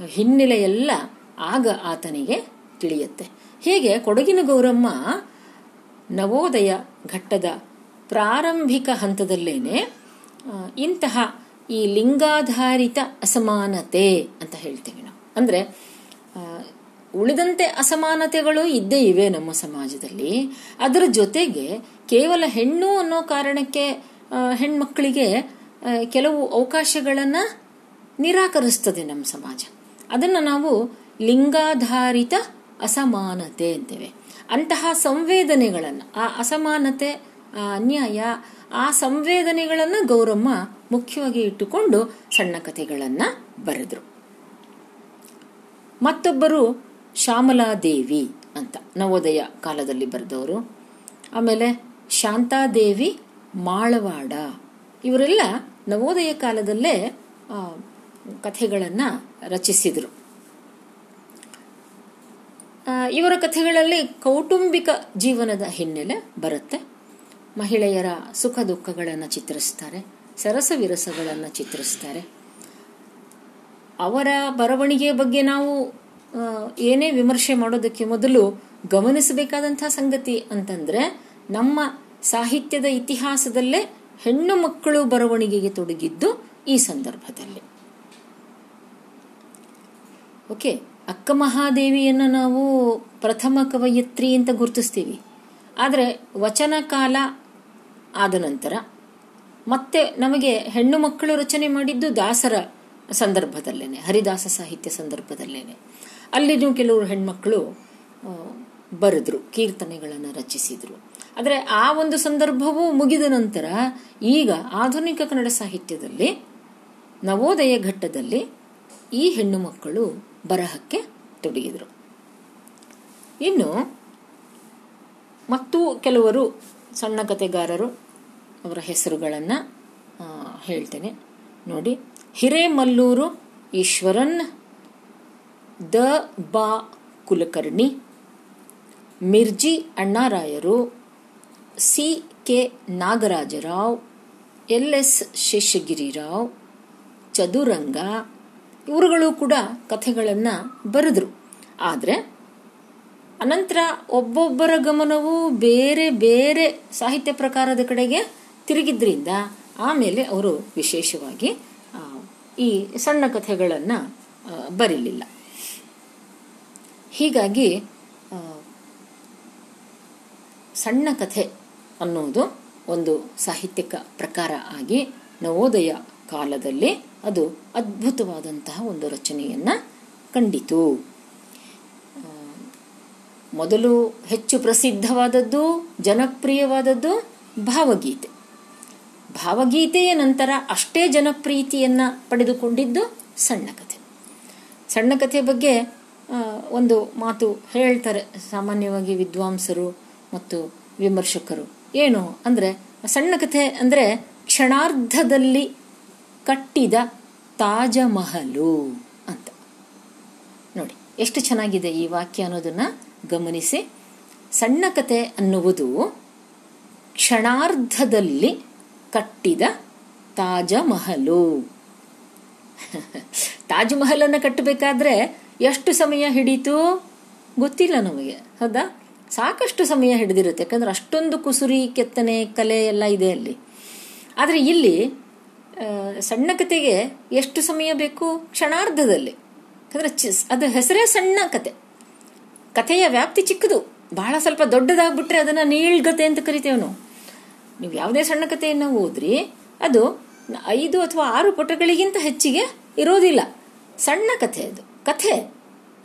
ಹಿನ್ನೆಲೆ ಎಲ್ಲ ಆಗ ಆತನಿಗೆ ತಿಳಿಯುತ್ತೆ. ಹೀಗೆ? ಕೊಡಗಿನ ಗೌರಮ್ಮ ನವೋದಯ ಘಟ್ಟದ ಪ್ರಾರಂಭಿಕ ಹಂತದಲ್ಲೇನೆ ಇಂತಹ ಈ ಲಿಂಗಾಧಾರಿತ ಅಸಮಾನತೆ ಅಂತ ಹೇಳ್ತೀವಿ ನಾವು. ಅಂದ್ರೆ ಉಳಿದಂತೆ ಅಸಮಾನತೆಗಳು ಇದ್ದೇ ಇವೆ ನಮ್ಮ ಸಮಾಜದಲ್ಲಿ. ಅದರ ಜೊತೆಗೆ ಕೇವಲ ಹೆಣ್ಣು ಅನ್ನೋ ಕಾರಣಕ್ಕೆ ಹೆಣ್ಮಕ್ಕಳಿಗೆ ಕೆಲವು ಅವಕಾಶಗಳನ್ನು ನಿರಾಕರಿಸ್ತದೆ ನಮ್ಮ ಸಮಾಜ. ಅದನ್ನು ನಾವು ಲಿಂಗಾಧಾರಿತ ಅಸಮಾನತೆ ಅಂತೇವೆ. ಅಂತಹ ಸಂವೇದನೆಗಳನ್ನು, ಆ ಅಸಮಾನತೆ, ಆ ಅನ್ಯಾಯ, ಆ ಸಂವೇದನೆಗಳನ್ನು ಗೌರಮ್ಮ ಮುಖ್ಯವಾಗಿ ಇಟ್ಟುಕೊಂಡು ಸಣ್ಣ ಕಥೆಗಳನ್ನು ಬರೆದ್ರು. ಮತ್ತೊಬ್ಬರು ಶ್ಯಾಮಲಾದೇವಿ ಅಂತ ನವೋದಯ ಕಾಲದಲ್ಲಿ ಬರೆದವರು. ಆಮೇಲೆ ಶಾಂತಾದೇವಿ ಮಾಳವಾಡ. ಇವರೆಲ್ಲ ನವೋದಯ ಕಾಲದಲ್ಲೇ ಕಥೆಗಳನ್ನು ರಚಿಸಿದರು. ಇವರ ಕಥೆಗಳಲ್ಲಿ ಕೌಟುಂಬಿಕ ಜೀವನದ ಹಿನ್ನೆಲೆ ಬರುತ್ತೆ. ಮಹಿಳೆಯರ ಸುಖ ದುಃಖಗಳನ್ನು ಚಿತ್ರಿಸ್ತಾರೆ, ಸರಸ ವಿರಸಗಳನ್ನು ಚಿತ್ರಿಸ್ತಾರೆ. ಅವರ ಬರವಣಿಗೆಯ ಬಗ್ಗೆ ನಾವು ಏನೇ ವಿಮರ್ಶೆ ಮಾಡೋದಕ್ಕೆ ಮೊದಲು ಗಮನಿಸಬೇಕಾದಂಥ ಸಂಗತಿ ಅಂತಂದ್ರೆ, ನಮ್ಮ ಸಾಹಿತ್ಯದ ಇತಿಹಾಸದಲ್ಲೇ ಹೆಣ್ಣು ಮಕ್ಕಳು ಬರವಣಿಗೆಗೆ ತೊಡಗಿದ್ದು ಈ ಸಂದರ್ಭದಲ್ಲಿ. ಓಕೆ ಅಕ್ಕ ಮಹಾದೇವಿಯನ್ನು ನಾವು ಪ್ರಥಮ ಕವಯತ್ರಿ ಅಂತ ಗುರುತಿಸ್ತೀವಿ. ಆದರೆ ವಚನ ಕಾಲ ಆದ ನಂತರ ಮತ್ತೆ ನಮಗೆ ಹೆಣ್ಣು ಮಕ್ಕಳು ರಚನೆ ಮಾಡಿದ್ದು ದಾಸರ ಸಂದರ್ಭದಲ್ಲೇನೆ ಹರಿದಾಸ ಸಾಹಿತ್ಯ ಸಂದರ್ಭದಲ್ಲೇನೆ. ಅಲ್ಲಿನೂ ಕೆಲವರು ಹೆಣ್ಮಕ್ಳು ಆ, ಬರೆದ್ರು, ಕೀರ್ತನೆಗಳನ್ನು ರಚಿಸಿದ್ರು. ಆದರೆ ಆ ಒಂದು ಸಂದರ್ಭವೂ ಮುಗಿದ ನಂತರ ಈಗ ಆಧುನಿಕ ಕನ್ನಡ ಸಾಹಿತ್ಯದಲ್ಲಿ, ನವೋದಯ ಘಟ್ಟದಲ್ಲಿ ಈ ಹೆಣ್ಣು ಮಕ್ಕಳು ಬರಹಕ್ಕೆ ತೊಡಗಿದರು. ಇನ್ನು ಮತ್ತು ಕೆಲವರು ಸಣ್ಣ ಕಥೆಗಾರರು ಅವರ ಹೆಸರುಗಳನ್ನು ಹೇಳ್ತೇನೆ. ನೋಡಿ, ಹಿರೇಮಲ್ಲೂರು ಈಶ್ವರನ್ ದ ಬಾ Kulkarni Mirji ಅಣ್ಣಾರಾಯರು, C K Nagarajarao, L S Sheshagirirao, Chaduranga, ಇವರುಗಳು ಕೂಡ ಕಥೆಗಳನ್ನು ಬರೆದ್ರು. ಆದರೆ ಅನಂತರ ಒಬ್ಬೊಬ್ಬರ ಗಮನವು ಬೇರೆ ಬೇರೆ ಸಾಹಿತ್ಯ ಪ್ರಕಾರದ ಕಡೆಗೆ ತಿರುಗಿದ್ರಿಂದ ಆಮೇಲೆ ಅವರು ವಿಶೇಷವಾಗಿ ಈ ಸಣ್ಣ ಕಥೆಗಳನ್ನು ಬರೀಲಿಲ್ಲ. ಹೀಗಾಗಿ ಸಣ್ಣ ಕಥೆ ಅನ್ನೋದು ಒಂದು ಸಾಹಿತ್ಯಿಕ ಪ್ರಕಾರ ಆಗಿ ನವೋದಯ ಕಾಲದಲ್ಲಿ ಅದು ಅದ್ಭುತವಾದಂತಹ ಒಂದು ರಚನೆಯನ್ನ ಕಂಡಿತು. ಮೊದಲು ಹೆಚ್ಚು ಪ್ರಸಿದ್ಧವಾದದ್ದು, ಜನಪ್ರಿಯವಾದದ್ದು ಭಾವಗೀತೆ. ಭಾವಗೀತೆಯ ನಂತರ ಅಷ್ಟೇ ಜನಪ್ರೀತಿಯನ್ನು ಪಡೆದುಕೊಂಡಿದ್ದು ಸಣ್ಣ ಕಥೆ. ಸಣ್ಣ ಕಥೆ ಬಗ್ಗೆ ಒಂದು ಮಾತು ಹೇಳ್ತಾರೆ ಸಾಮಾನ್ಯವಾಗಿ ವಿದ್ವಾಂಸರು. ಮತ್ತು ವಿಮರ್ಶಕರು. ಏನು? ಅಂದರೆ, ಸಣ್ಣ ಕಥೆ ಅಂದರೆ ಕ್ಷಣಾರ್ಧದಲ್ಲಿ ಕಟ್ಟಿದ ತಾಜಮಹಲು ಅಂತ. ನೋಡಿ, ಎಷ್ಟು ಚೆನ್ನಾಗಿದೆ ಈ ವಾಕ್ಯ ಅನ್ನೋದನ್ನು ಗಮನಿಸಿ. ಸಣ್ಣ ಕಥೆ ಅನ್ನುವುದು ಕ್ಷಣಾರ್ಧದಲ್ಲಿ ಕಟ್ಟಿದ ತಾಜ್ ಮಹಲನ್ನು ಅನ್ನ ಕಟ್ಟಬೇಕಾದ್ರೆ ಎಷ್ಟು ಸಮಯ ಹಿಡೀತು? ಗೊತ್ತಿಲ್ಲ ನಮಗೆ. ಹೌದಾ? ಸಾಕಷ್ಟು ಸಮಯ ಹಿಡಿದಿರುತ್ತೆ. ಯಾಕಂದ್ರೆ ಅಷ್ಟೊಂದು ಕುಸುರಿ, ಕೆತ್ತನೆ, ಕಲೆ ಎಲ್ಲ ಇದೆ ಅಲ್ಲಿ. ಆದರೆ ಇಲ್ಲಿ ಸಣ್ಣ ಕತೆಗೆ ಎಷ್ಟು ಸಮಯ ಬೇಕು? ಕ್ಷಣಾರ್ಧದಲ್ಲಿ. ಯಾಕಂದ್ರೆ ಅದು ಹೆಸರೇ ಸಣ್ಣ ಕತೆ. ಕಥೆಯ ವ್ಯಾಪ್ತಿ ಚಿಕ್ಕದು. ಬಹಳ ಸ್ವಲ್ಪ ದೊಡ್ಡದಾಗ್ಬಿಟ್ರೆ ಅದನ್ನ ನೀಳ್ಗತೆ ಅಂತ ಕರಿತೇವೆ ನಾವು. ನೀವು ಯಾವುದೇ ಸಣ್ಣ ಕಥೆಯನ್ನು ಓದ್ರಿ, ಅದು ಐದು ಅಥವಾ ಆರು ಪುಟಗಳಿಗಿಂತ ಹೆಚ್ಚಿಗೆ ಇರೋದಿಲ್ಲ. ಸಣ್ಣ ಕಥೆ ಅದು. ಕಥೆ.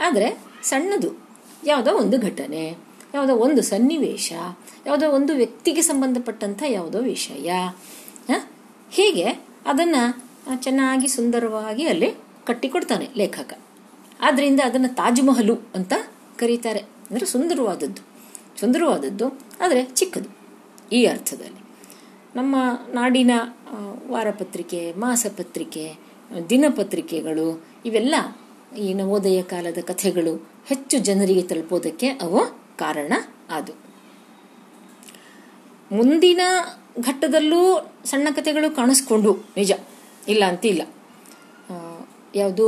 ಆದರೆ ಸಣ್ಣದು. ಯಾವುದೋ ಒಂದು ಘಟನೆ. ಯಾವುದೋ ಒಂದು ಸನ್ನಿವೇಶ, ಯಾವುದೋ ಒಂದು ವ್ಯಕ್ತಿಗೆ ಸಂಬಂಧಪಟ್ಟಂಥ ಯಾವುದೋ ವಿಷಯ? ಹೀಗೆ ಅದನ್ನ ಚೆನ್ನಾಗಿ ಸುಂದರವಾಗಿ ಅಲ್ಲಿ ಕಟ್ಟಿಕೊಡ್ತಾನೆ ಲೇಖಕ. ಆದ್ದರಿಂದ ಅದನ್ನ ತಾಜ್ ಮಹಲು ಅಂತ ಕರೀತಾರೆ. ಅಂದ್ರೆ ಸುಂದರವಾದದ್ದು. ಸುಂದರವಾದದ್ದು ಆದರೆ ಚಿಕ್ಕದು ಈ ಅರ್ಥದಲ್ಲಿ. ನಮ್ಮ ನಾಡಿನ ವಾರಪತ್ರಿಕೆ, ಮಾಸಪತ್ರಿಕೆ, ದಿನಪತ್ರಿಕೆಗಳು, ಇವೆಲ್ಲ ಈ ನವೋದಯ ಕಾಲದ ಕಥೆಗಳು ಹೆಚ್ಚು ಜನರಿಗೆ ತಲುಪೋದಕ್ಕೆ ಅವು ಕಾರಣ ಅದು. ಮುಂದಿನ ಘಟ್ಟದಲ್ಲೂ ಸಣ್ಣ ಕಥೆಗಳು ಕಾಣಿಸ್ಕೊಂಡು ನಿಜ. ಇಲ್ಲ ಅಂತಿಲ್ಲ. ಯಾವುದು?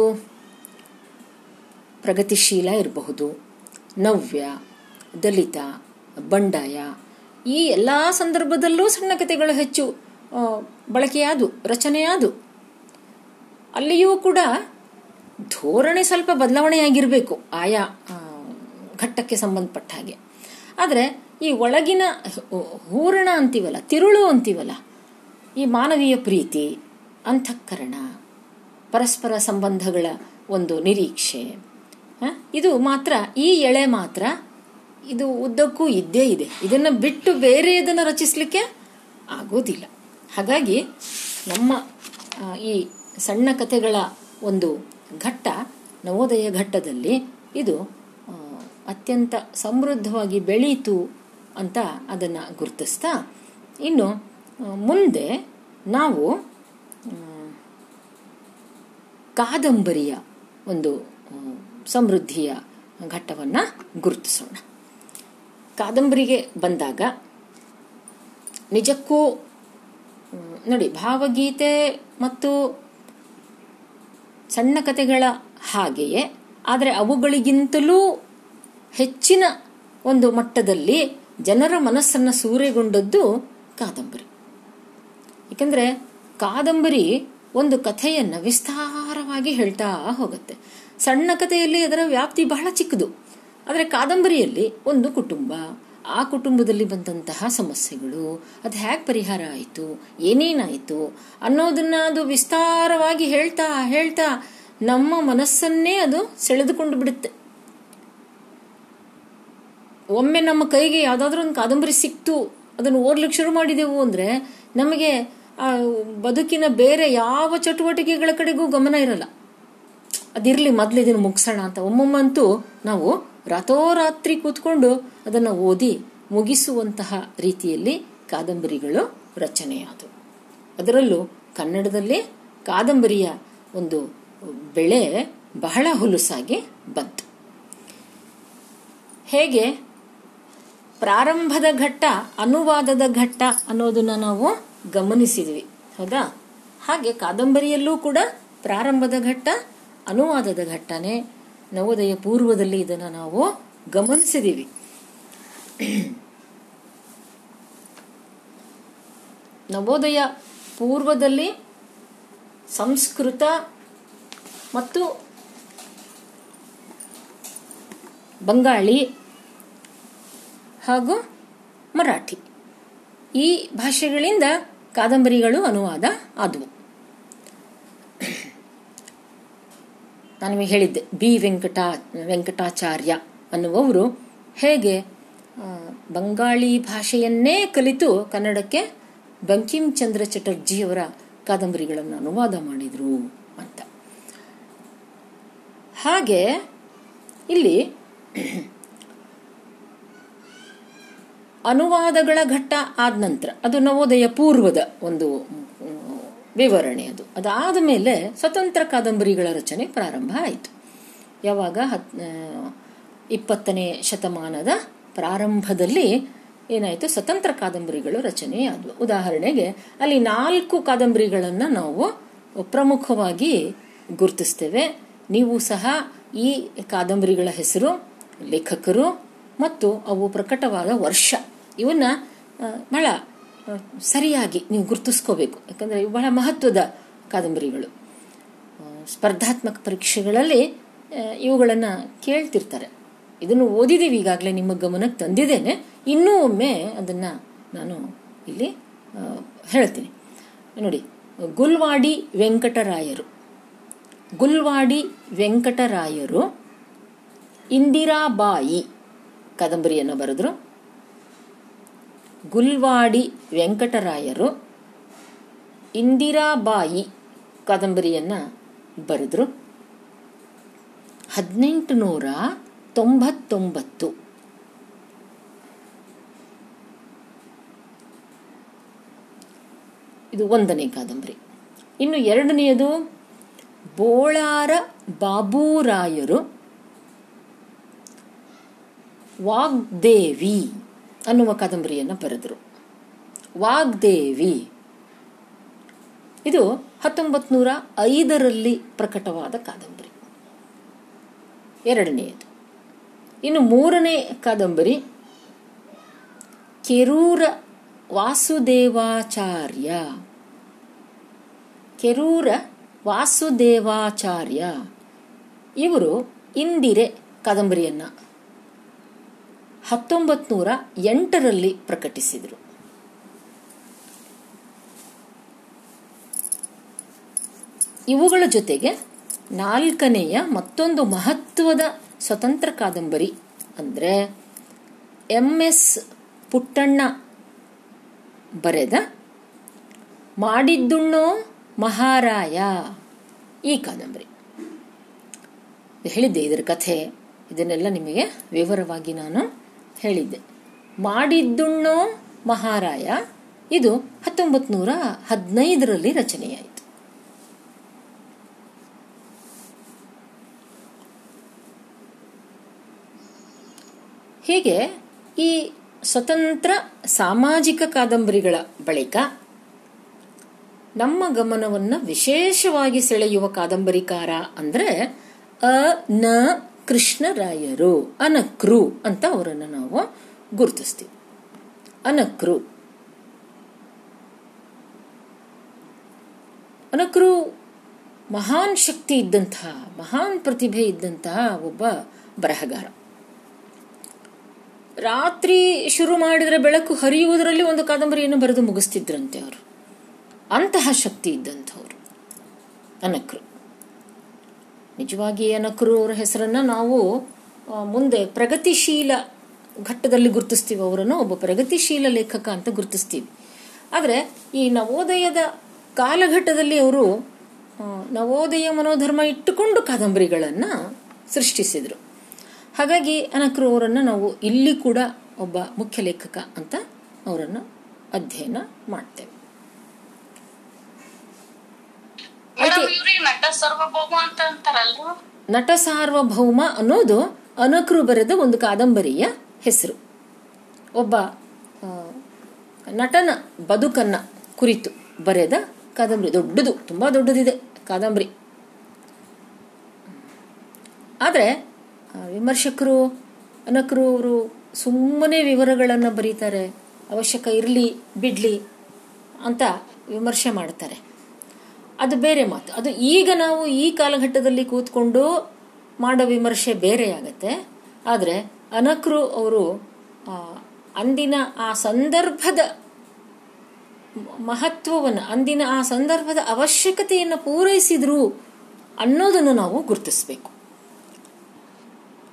ಪ್ರಗತಿಶೀಲ ಇರಬಹುದು, ನವ್ಯ, ದಲಿತ, ಬಂಡಾಯ, ಈ ಎಲ್ಲ ಸಂದರ್ಭದಲ್ಲೂ ಸಣ್ಣ ಕಥೆಗಳು ಹೆಚ್ಚು ಬಳಕೆಯಾದು, ರಚನೆಯಾದು. ಅಲ್ಲಿಯೂ ಕೂಡ ಧೋರಣೆ ಸ್ವಲ್ಪ ಬದಲಾವಣೆಯಾಗಿರಬೇಕು. ಆಯಾ ಘಟ್ಟಕ್ಕೆ ಸಂಬಂಧಪಟ್ಟ ಹಾಗೆ. ಆದರೆ ಈ ಒಳಗಿನ ಹೂರಣ ಅಂತೀವಲ್ಲ, ತಿರುಳು ಅಂತೀವಲ್ಲ, ಈ ಮಾನವೀಯ ಪ್ರೀತಿ, ಅಂತಃಕರಣ, ಪರಸ್ಪರ ಸಂಬಂಧಗಳ ಒಂದು ನಿರೀಕ್ಷೆ ಇದು ಮಾತ್ರ, ಈ ಎಳೆ ಮಾತ್ರ ಇದು ಉದ್ದಕ್ಕೂ ಇದ್ದೇ ಇದೆ. ಇದನ್ನು ಬಿಟ್ಟು ಬೇರೆ ಇದನ್ನು ರಚಿಸಲಿಕ್ಕೆ ಆಗೋದಿಲ್ಲ. ಹಾಗಾಗಿ ನಮ್ಮ ಈ ಸಣ್ಣ ಕಥೆಗಳ ಒಂದು ಘಟ್ಟ, ನವೋದಯ ಘಟ್ಟದಲ್ಲಿ ಇದು ಅತ್ಯಂತ ಸಮೃದ್ಧವಾಗಿ ಬೆಳೀತು ಅಂತ ಅದನ್ನು ಗುರುತಿಸ್ತಾ, ಇನ್ನು ಮುಂದೆ ನಾವು ಕಾದಂಬರಿಯ ಒಂದು ಸಮೃದ್ಧಿಯ ಘಟ್ಟವನ್ನು ಗುರುತಿಸೋಣ. ಕಾದಂಬರಿಗೆ ಬಂದಾಗ ನಿಜಕ್ಕೂ ನೋಡಿ, ಭಾವಗೀತೆ ಮತ್ತು ಸಣ್ಣ ಕಥೆಗಳ ಹಾಗೆಯೇ, ಆದರೆ ಅವುಗಳಿಗಿಂತಲೂ ಹೆಚ್ಚಿನ ಒಂದು ಮಟ್ಟದಲ್ಲಿ ಜನರ ಮನಸ್ಸನ್ನು ಸೂರೆಗೊಂಡದ್ದು ಕಾದಂಬರಿ. ಏಕೆಂದರೆ ಕಾದಂಬರಿ ಒಂದು ಕಥೆಯನ್ನು ವಿಸ್ತಾರವಾಗಿ ಹೇಳ್ತಾ ಹೋಗುತ್ತೆ. ಸಣ್ಣ ಕಥೆಯಲ್ಲಿ ಅದರ ವ್ಯಾಪ್ತಿ ಬಹಳ ಚಿಕ್ಕದು. ಆದರೆ ಕಾದಂಬರಿಯಲ್ಲಿ ಒಂದು ಕುಟುಂಬ, ಆ ಕುಟುಂಬದಲ್ಲಿ ಬಂದಂತಹ ಸಮಸ್ಯೆಗಳು, ಅದು ಹೇಗೆ ಪರಿಹಾರ ಆಯಿತು, ಏನೇನಾಯಿತು ಅನ್ನೋದನ್ನ ಅದು ವಿಸ್ತಾರವಾಗಿ ಹೇಳ್ತಾ ಹೇಳ್ತಾ ನಮ್ಮ ಮನಸ್ಸನ್ನೇ ಅದು ಸೆಳೆದುಕೊಂಡು ಬಿಡುತ್ತೆ. ಒಮ್ಮೆ ನಮ್ಮ ಕೈಗೆ ಯಾವುದಾದ್ರೂ ಒಂದು ಕಾದಂಬರಿ ಸಿಕ್ತು, ಅದನ್ನು ಓದ್ಲಿಕ್ಕೆ ಶುರು ಮಾಡಿದೆವು ಅಂದರೆ ನಮಗೆ ಆ ಬದುಕಿನ ಬೇರೆ ಯಾವ ಚಟುವಟಿಕೆಗಳ ಕಡೆಗೂ ಗಮನ ಇರಲ್ಲ. ಅದಿರಲಿ ಮೊದಲು ಇದನ್ನು ಮುಗಿಸೋಣ ಅಂತ. ಒಮ್ಮೊಮ್ಮಂತೂ ನಾವು ರಾತೋರಾತ್ರಿ ಕೂತ್ಕೊಂಡು ಅದನ್ನು ಓದಿ ಮುಗಿಸುವಂತಹ ರೀತಿಯಲ್ಲಿ ಕಾದಂಬರಿಗಳು ರಚನೆಯಾದವು. ಅದರಲ್ಲೂ ಕನ್ನಡದಲ್ಲಿ ಕಾದಂಬರಿಯ ಒಂದು ಬೆಳೆ ಬಹಳ ಹುಲುಸಾಗಿ ಬಂತು. ಹೇಗೆ? ಪ್ರಾರಂಭದ ಘಟ್ಟ, ಅನುವಾದದ ಘಟ್ಟ ಅನ್ನೋದನ್ನ ನಾವು ಗಮನಿಸಿದ್ವಿ. ಹೌದಾ? ಹಾಗೆ ಕಾದಂಬರಿಯಲ್ಲೂ ಕೂಡ ಪ್ರಾರಂಭದ ಘಟ್ಟ, ಅನುವಾದದ ಘಟ್ಟನೆ ನವೋದಯ ಪೂರ್ವದಲ್ಲಿ ಇದನ್ನು ನಾವು ಗಮನಿಸಿದೀವಿ. ನವೋದಯ ಪೂರ್ವದಲ್ಲಿ ಸಂಸ್ಕೃತ ಮತ್ತು ಬಂಗಾಳಿ ಹಾಗೂ ಮರಾಠಿ. ಈ ಭಾಷೆಗಳಿಂದ ಕಾದಂಬರಿಗಳು ಅನುವಾದ ಆದವು. ನಾನು ಹೇಳಿದ್ದೆ, ಬಿ ವೆಂಕಟಾ, ವೆಂಕಟಾಚಾರ್ಯ ಅನ್ನುವವರು ಹೇಗೆ ಬಂಗಾಳಿ ಭಾಷೆಯನ್ನೇ ಕಲಿತು ಕನ್ನಡಕ್ಕೆ ಬಂಕಿಂ ಚಂದ್ರ ಚಟರ್ಜಿಯವರ ಕಾದಂಬರಿಗಳನ್ನು ಅನುವಾದ ಮಾಡಿದರು ಅಂತ. ಹಾಗೆ ಇಲ್ಲಿ ಅನುವಾದಗಳ ಘಟ್ಟ ಆದ ನಂತರ, ಅದು ನವೋದಯ ಪೂರ್ವದ ಒಂದು ವಿವರಣೆ ಅದು. ಅದಾದ ಮೇಲೆ ಸ್ವತಂತ್ರ ಕಾದಂಬರಿಗಳ ರಚನೆ ಪ್ರಾರಂಭ ಆಯಿತು. ಯಾವಾಗ? ಹತ್ ಇಪ್ಪತ್ತನೇ ಶತಮಾನದ ಪ್ರಾರಂಭದಲ್ಲಿ ಏನಾಯಿತು? ಸ್ವತಂತ್ರ ಕಾದಂಬರಿಗಳು ರಚನೆಯಾದವು. ಉದಾಹರಣೆಗೆ, ಅಲ್ಲಿ ನಾಲ್ಕು ಕಾದಂಬರಿಗಳನ್ನು ನಾವು ಪ್ರಮುಖವಾಗಿ ಗುರುತಿಸ್ತೇವೆ. ನೀವು ಸಹ ಈ ಕಾದಂಬರಿಗಳ ಹೆಸರು, ಲೇಖಕರು ಮತ್ತು ಅವು ಪ್ರಕಟವಾದ ವರ್ಷ. ಇವನ್ನ ಬಹಳ ಸರಿಯಾಗಿ ನೀವು ಗುರುತಿಸ್ಕೋಬೇಕು. ಯಾಕಂದರೆ ಇವು ಬಹಳ ಮಹತ್ವದ ಕಾದಂಬರಿಗಳು. ಸ್ಪರ್ಧಾತ್ಮಕ ಪರೀಕ್ಷೆಗಳಲ್ಲಿ ಇವುಗಳನ್ನು ಕೇಳ್ತಿರ್ತಾರೆ. ಇದನ್ನು ಓದಿದ್ದೀವಿ ಈಗಾಗಲೇ, ನಿಮ್ಮ ಗಮನಕ್ಕೆ ತಂದಿದ್ದೇನೆ. ಇನ್ನೂ ಒಮ್ಮೆ ಅದನ್ನು ನಾನು ಇಲ್ಲಿ ಹೇಳ್ತೀನಿ. ನೋಡಿ, ಗುಲ್ವಾಡಿ ವೆಂಕಟರಾಯರು. ಗುಲ್ವಾಡಿ ವೆಂಕಟರಾಯರು ಇಂದಿರಾಬಾಯಿ ಕಾದಂಬರಿಯನ್ನು ಬರೆದರು. ಗುಲ್ವಾಡಿ ವೆಂಕಟರಾಯರು ಇಂದಿರಾಬಾಯಿ ಕಾದಂಬರಿಯನ್ನು ಬರೆದರು. ಹದಿನೆಂಟು ನೂರ ತೊಂಬತ್ತೊಂಬತ್ತು ಇದು ಒಂದನೇ ಕಾದಂಬರಿ. ಇನ್ನು ಎರಡನೆಯದು ಬೋಳಾರ ಬಾಬೂರಾಯರು ವಾಗ್ದೇವಿ. ಅನ್ನುವ ಕಾದಂಬರಿಯನ್ನು ಬರೆದರು. ವಾಗ್ದೇವಿ. ಇದು ಹತ್ತೊಂಬತ್ತು ನೂರ ಐದರಲ್ಲಿ ಪ್ರಕಟವಾದ ಕಾದಂಬರಿ. ಎರಡನೆಯದು. ಇನ್ನು ಮೂರನೇ ಕಾದಂಬರಿ, ಕೆರೂರ ವಾಸುದೇವಾಚಾರ್ಯ. ಕೆರೂರ ವಾಸುದೇವಾಚಾರ್ಯ. ಇವರು ಇಂದಿರೆ ಕಾದಂಬರಿಯನ್ನು ಹತ್ತೊಂಬತ್ತು ನೂರ ಎಂಟರಲ್ಲಿ ಪ್ರಕಟಿಸಿದರು. ಇವುಗಳ ಜೊತೆಗೆ ನಾಲ್ಕನೆಯ ಮತ್ತೊಂದು ಮಹತ್ವದ ಸ್ವತಂತ್ರ ಕಾದಂಬರಿ ಅಂದರೆ ಎಂ ಎಸ್ ಪುಟ್ಟಣ್ಣ ಬರೆದ ಮಾಡಿದ್ದುಣ್ಣೋ ಮಹಾರಾಯ ಈ ಕಾದಂಬರಿ. ಹೇಳಿದ್ದೆ ಇದರ ಕಥೆ. ಇದನ್ನೆಲ್ಲ ನಿಮಗೆ ವಿವರವಾಗಿ ನಾನು ಹೇಳಿದ್ದೆ. ಮಾಡಿದ್ದುಣ್ಣೋ ಮಹಾರಾಯ, ಇದು ಹತ್ತೊಂಬತ್ತು ನೂರ ಹದಿನೈದರಲ್ಲಿ ರಚನೆಯಾಯಿತು. ಹೀಗೆ ಈ ಸ್ವತಂತ್ರ ಸಾಮಾಜಿಕ ಕಾದಂಬರಿಗಳ ಬಳಿಕ ನಮ್ಮ ಗಮನವನ್ನು ವಿಶೇಷವಾಗಿ ಸೆಳೆಯುವ ಕಾದಂಬರಿಕಾರ ಅಂದರೆ ಅ, ನ ಕೃಷ್ಣರಾಯರು ಅನಕ್ರು ಅಂತ ಅವರನ್ನು ನಾವು ಗುರುತಿಸ್ತೀವಿ. ಅನಕ್ರು. ಅನಕ್ರು ಮಹಾನ್ ಶಕ್ತಿ ಇದ್ದಂತಹ, ಮಹಾನ್ ಪ್ರತಿಭೆ ಇದ್ದಂತಹ ಒಬ್ಬ ಬರಹಗಾರ. ರಾತ್ರಿ ಶುರು ಮಾಡಿದರೆ ಬೆಳಕು ಹರಿಯುವುದರಲ್ಲಿ ಒಂದು ಕಾದಂಬರಿಯನ್ನು ಬರೆದು ಮುಗಿಸ್ತಿದ್ರಂತೆ ಅವರು. ಅಂತಹ ಶಕ್ತಿ ಇದ್ದಂಥವ್ರು. ಅನಕ್ರು. ನಿಜವಾಗಿ ಅನಕ್ರು ಅವರ ಹೆಸರನ್ನ ನಾವು ಮುಂದೆ ಪ್ರಗತಿಶೀಲ ಘಟ್ಟದಲ್ಲಿ ಗುರುತಿಸ್ತೀವಿ ಅವರನ್ನು. ಒಬ್ಬ ಪ್ರಗತಿಶೀಲ ಲೇಖಕ ಅಂತ ಗುರುತಿಸ್ತೀವಿ. ಆದರೆ ಈ ನವೋದಯದ ಕಾಲಘಟ್ಟದಲ್ಲಿ ಅವರು ನವೋದಯ ಮನೋಧರ್ಮ ಇಟ್ಟುಕೊಂಡು ಕಾದಂಬರಿಗಳನ್ನು ಸೃಷ್ಟಿಸಿದರು. ಹಾಗಾಗಿ ಅನಕ್ರು ಅವರನ್ನು ನಾವು ಇಲ್ಲಿ ಕೂಡ ಒಬ್ಬ ಮುಖ್ಯ ಲೇಖಕ ಅಂತ ಅವರನ್ನು ಅಧ್ಯಯನ ಮಾಡ್ತೇವೆ ಮೇಡಮ್ ಇವ್ರಿಗೆ ನಟ ಸಾರ್ವಭೌಮ ಅಂತ ಅಂತಾರಲ್ರು ನಟ ಸಾರ್ವಭೌಮ ಅನ್ನೋದು ಅನಕರು ಬರೆದ ಒಂದು ಕಾದಂಬರಿಯ ಹೆಸರು. ಒಬ್ಬ ನಟನ ಬದುಕನ್ನ ಕುರಿತು ಬರೆದ ಕಾದಂಬರಿ. ದೊಡ್ಡದು ತುಂಬಾ ದೊಡ್ಡದಿದೆ ಕಾದಂಬರಿ. ಆದರೆ ವಿಮರ್ಶಕರು ಅನಕರು ಅವರು ಸುಮ್ಮನೆ ವಿವರಗಳನ್ನು ಬರೀತಾರೆ. ಅವಶ್ಯಕ ಇರಲಿ ಬಿಡ್ಲಿ ಅಂತ ವಿಮರ್ಶೆ ಮಾಡ್ತಾರೆ. ಅದು ಬೇರೆ ಮಾತು. ಅದು ಈಗ ನಾವು ಈ ಕಾಲಘಟ್ಟದಲ್ಲಿ ಕೂತ್ಕೊಂಡು ಮಾಡೋ ವಿಮರ್ಶೆ ಬೇರೆ ಆಗತ್ತೆ. ಆದರೆ ಅನಕ್ರು ಅವರು ಅಂದಿನ ಆ ಸಂದರ್ಭದ ಮಹತ್ವವನ್ನು, ಅಂದಿನ ಆ ಸಂದರ್ಭದ ಅವಶ್ಯಕತೆಯನ್ನು ಪೂರೈಸಿದ್ರು ಅನ್ನೋದನ್ನು ನಾವು ಗುರುತಿಸಬೇಕು.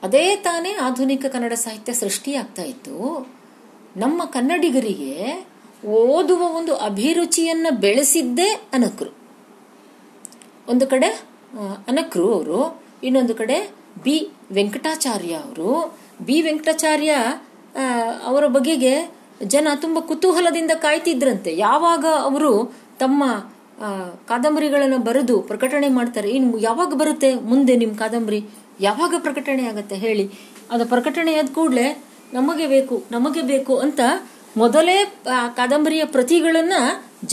ಅದೇ ತಾನೇ ಆಧುನಿಕ ಕನ್ನಡ ಸಾಹಿತ್ಯ ಸೃಷ್ಟಿಯಾಗ್ತಾ ಇತ್ತು. ನಮ್ಮ ಕನ್ನಡಿಗರಿಗೆ ಓದುವ ಒಂದು ಅಭಿರುಚಿಯನ್ನು ಬೆಳೆಸಿದ್ದೇ ಅನಕ್ರು. ಒಂದು ಕಡೆ ಅನಕ್ರು ಅವರು, ಇನ್ನೊಂದು ಕಡೆ ಬಿ ವೆಂಕಟಾಚಾರ್ಯ ಅವರು. ಬಿ ವೆಂಕಟಾಚಾರ್ಯ ಅವರ ಬಗೆಗೆ ಜನ ತುಂಬ ಕುತೂಹಲದಿಂದ ಕಾಯ್ತಿದ್ರಂತೆ. ಯಾವಾಗ ಅವರು ತಮ್ಮ ಕಾದಂಬರಿಗಳನ್ನು ಬರೆದು ಪ್ರಕಟಣೆ ಮಾಡ್ತಾರೆ, ಇನ್ನು ಯಾವಾಗ ಬರುತ್ತೆ, ಮುಂದೆ ನಿಮ್ಮ ಕಾದಂಬರಿ ಯಾವಾಗ ಪ್ರಕಟಣೆ ಆಗತ್ತೆ ಹೇಳಿ. ಅದು ಪ್ರಕಟಣೆ ಆದ ಕೂಡಲೇ ನಮಗೆ ಬೇಕು ನಮಗೆ ಬೇಕು ಅಂತ ಮೊದಲೇ ಕಾದಂಬರಿಯ ಪ್ರತಿಗಳನ್ನ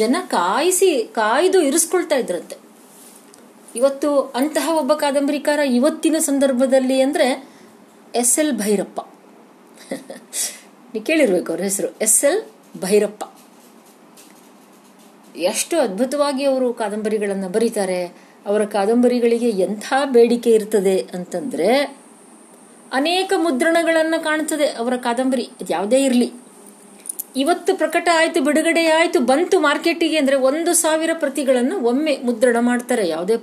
ಜನ ಕಾಯಿಸಿ, ಕಾಯ್ದು ಇರಿಸ್ಕೊಳ್ತಾ ಇದ್ರಂತೆ. ಇವತ್ತು ಅಂತಹ ಒಬ್ಬ ಕಾದಂಬರಿಕಾರ ಇವತ್ತಿನ ಸಂದರ್ಭದಲ್ಲಿ ಅಂದರೆ ಎಸ್ ಎಲ್ ಭೈರಪ್ಪ. ನೀವು ಕೇಳಿರ್ಬೇಕು ಅವ್ರ ಹೆಸರು. S L Bhyrappa. ಎಷ್ಟು ಅದ್ಭುತವಾಗಿ ಅವರು ಕಾದಂಬರಿಗಳನ್ನು ಬರೀತಾರೆ. ಅವರ ಕಾದಂಬರಿಗಳಿಗೆ ಎಂಥ ಬೇಡಿಕೆ ಇರ್ತದೆ ಅಂತಂದರೆ ಅನೇಕ ಮುದ್ರಣಗಳನ್ನು ಕಾಣ್ತದೆ ಅವರ ಕಾದಂಬರಿ. ಯಾವುದೇ ಇರಲಿ. ಇವತ್ತು ಪ್ರಕಟ ಆಯ್ತು, ಬಿಡುಗಡೆ ಆಯ್ತು, ಬಂತು ಮಾರ್ಕೆಟಿಗೆ ಅಂದ್ರೆ ಒಂದು ಸಾವಿರ ಪ್ರತಿಗಳನ್ನು ಒಮ್ಮೆ ಮುದ್ರಣ ಮಾಡ್ತಾರೆ, ಯಾವುದೇ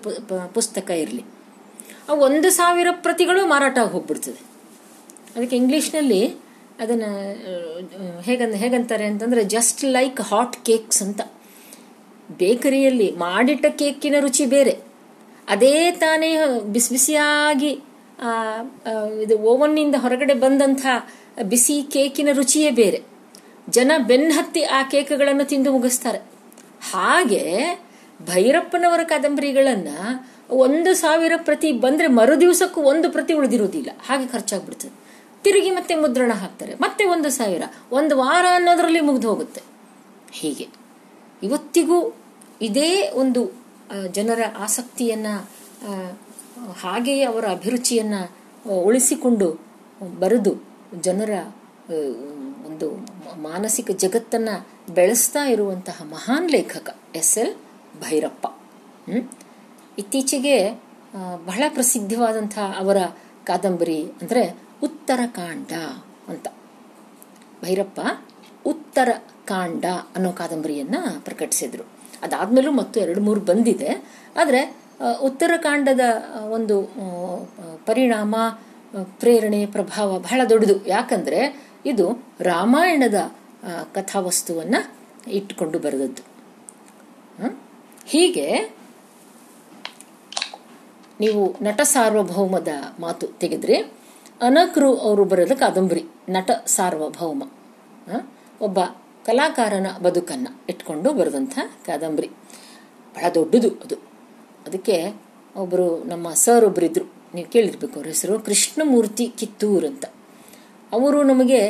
ಪುಸ್ತಕ ಇರಲಿ. ಆ ಒಂದು ಸಾವಿರ ಪ್ರತಿಗಳು ಮಾರಾಟ ಆಗಿ ಹೋಗ್ಬಿಡ್ತದೆ. ಅದಕ್ಕೆ ಇಂಗ್ಲಿಷ್ನಲ್ಲಿ ಅದನ್ನ ಹೇಗಂತ ಹೇಗಂತಾರೆ ಅಂತಂದ್ರೆ ಜಸ್ಟ್ ಲೈಕ್ ಹಾಟ್ ಕೇಕ್ಸ್ ಅಂತ. ಬೇಕರಿಯಲ್ಲಿ ಮಾಡಿಟ್ಟ ಕೇಕಿನ ರುಚಿ ಬೇರೆ. ಅದೇ ತಾನೇ ಬಿಸಿ ಬಿಸಿಯಾಗಿ ಇದು ಓವನ್ನಿಂದ ಹೊರಗಡೆ ಬಂದಂಥ ಬಿಸಿ ಕೇಕಿನ ರುಚಿಯೇ ಬೇರೆ. ಜನ ಬೆನ್ನತ್ತಿ ಆ ಕೇಕ್ಗಳನ್ನು ತಿಂದು ಮುಗಿಸ್ತಾರೆ. ಹಾಗೆ ಭೈರಪ್ಪನವರ ಕಾದಂಬರಿಗಳನ್ನ ಒಂದು ಸಾವಿರ ಪ್ರತಿ ಬಂದ್ರೆ ಮರುದಿವಸಕ್ಕೂ ಒಂದು ಪ್ರತಿ ಉಳಿದಿರುವುದಿಲ್ಲ. ಹಾಗೆ ಖರ್ಚಾಗ್ಬಿಡ್ತದೆ. ತಿರುಗಿ ಮತ್ತೆ ಮುದ್ರಣ ಹಾಕ್ತಾರೆ. ಮತ್ತೆ ಒಂದು ಸಾವಿರ, ಒಂದು ವಾರ ಅನ್ನೋದರಲ್ಲಿ ಮುಗಿದು ಹೋಗುತ್ತೆ. ಹೀಗೆ. ಇವತ್ತಿಗೂ ಇದೇ ಒಂದು ಜನರ ಆಸಕ್ತಿಯನ್ನ ಹಾಗೆಯೇ ಅವರ ಅಭಿರುಚಿಯನ್ನ ಉಳಿಸಿಕೊಂಡು ಬರೆದು ಜನರ ಒಂದು ಮಾನಸಿಕ ಜಗತ್ತನ್ನ ಬೆಳೆಸ್ತಾ ಇರುವಂತಹ ಮಹಾನ್ ಲೇಖಕ ಎಸ್ ಎಲ್ ಭೈರಪ್ಪ? ಇತ್ತೀಚೆಗೆ ಬಹಳ ಪ್ರಸಿದ್ಧವಾದಂತಹ ಅವರ ಕಾದಂಬರಿ ಅಂದ್ರೆ ಉತ್ತರಕಾಂಡ ಅಂತ. ಭೈರಪ್ಪ ಉತ್ತರ ಕಾಂಡ ಅನ್ನೋ ಕಾದಂಬರಿಯನ್ನ ಪ್ರಕಟಿಸಿದ್ರು. ಅದಾದ್ಮೇಲೂ ಮತ್ತು ಎರಡು ಮೂರು ಬಂದಿದೆ. ಆದರೆ ಉತ್ತರಕಾಂಡದ ಒಂದು ಪರಿಣಾಮ ಪ್ರೇರಣೆ, ಪ್ರಭಾವ ಬಹಳ ದೊಡ್ಡದು. ಯಾಕಂದ್ರೆ ಇದು ರಾಮಾಯಣದ ಕಥಾವಸ್ತುವನ್ನು ಇಟ್ಟುಕೊಂಡು ಬರೆದದ್ದು? ಹೀಗೆ ನೀವು ನಟ ಸಾರ್ವಭೌಮದ ಮಾತು ತೆಗೆದ್ರೆ ಅನಕರು ಅವರು ಬರೆದ ಕಾದಂಬರಿ, ನಟ ಸಾರ್ವಭೌಮ. ಒಬ್ಬ ಕಲಾಕಾರನ ಬದುಕನ್ನು ಇಟ್ಕೊಂಡು ಬರೆದಂಥ ಕಾದಂಬರಿ. ಬಹಳ ದೊಡ್ಡದು ಅದು. ಅದಕ್ಕೆ ಒಬ್ಬರು ನಮ್ಮ ಸರ್ ಒಬ್ಬರಿದ್ರು ನೀವು ಕೇಳಿರ್ಬೇಕು ಅವ್ರ ಹೆಸರು ಕೃಷ್ಣಮೂರ್ತಿ ಕಿತ್ತೂರ್ ಅಂತ. ಅವರು ನಮಗೆ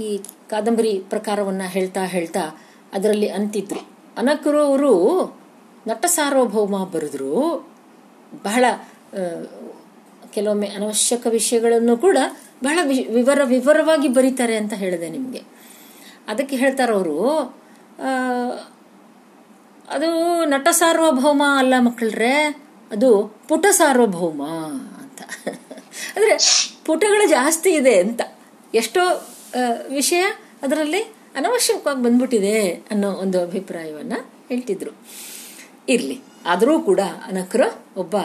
ಈ ಕಾದಂಬರಿ ಪ್ರಕಾರವನ್ನು ಹೇಳ್ತಾ ಹೇಳ್ತಾ ಅದರಲ್ಲಿ ಅಂತಿದ್ರು ಅನಕರು ಅವರು ನಟ ಸಾರ್ವಭೌಮ ಬರೆದ್ರು. ಬಹಳ ಕೆಲವೊಮ್ಮೆ ಅನವಶ್ಯಕ ವಿಷಯಗಳನ್ನು ಕೂಡ ಬಹಳ ವಿವರ, ವಿವರವಾಗಿ ಬರೀತಾರೆ ಅಂತ ಹೇಳಿದೆ ನಿಮಗೆ. ಅದಕ್ಕೆ ಹೇಳ್ತಾರವರು ಅದು ನಟ ಸಾರ್ವಭೌಮ ಅಲ್ಲ ಮಕ್ಕಳ್ರೆ, ಅದು ಪುಟ ಸಾರ್ವಭೌಮ ಅಂತ. ಅಂದ್ರೆ ಪುಟಗಳು ಜಾಸ್ತಿ ಇದೆ ಅಂತ. ಎಷ್ಟೋ ವಿಷಯ ಅದರಲ್ಲಿ ಅನವಶ್ಯಕವಾಗಿ ಬಂದ್ಬಿಟ್ಟಿದೆ ಅನ್ನೋ ಒಂದು ಅಭಿಪ್ರಾಯವನ್ನ ಹೇಳ್ತಿದ್ರು. ಇರ್ಲಿ. ಆದರೂ ಕೂಡ ಅನಕ್ರ ಒಬ್ಬ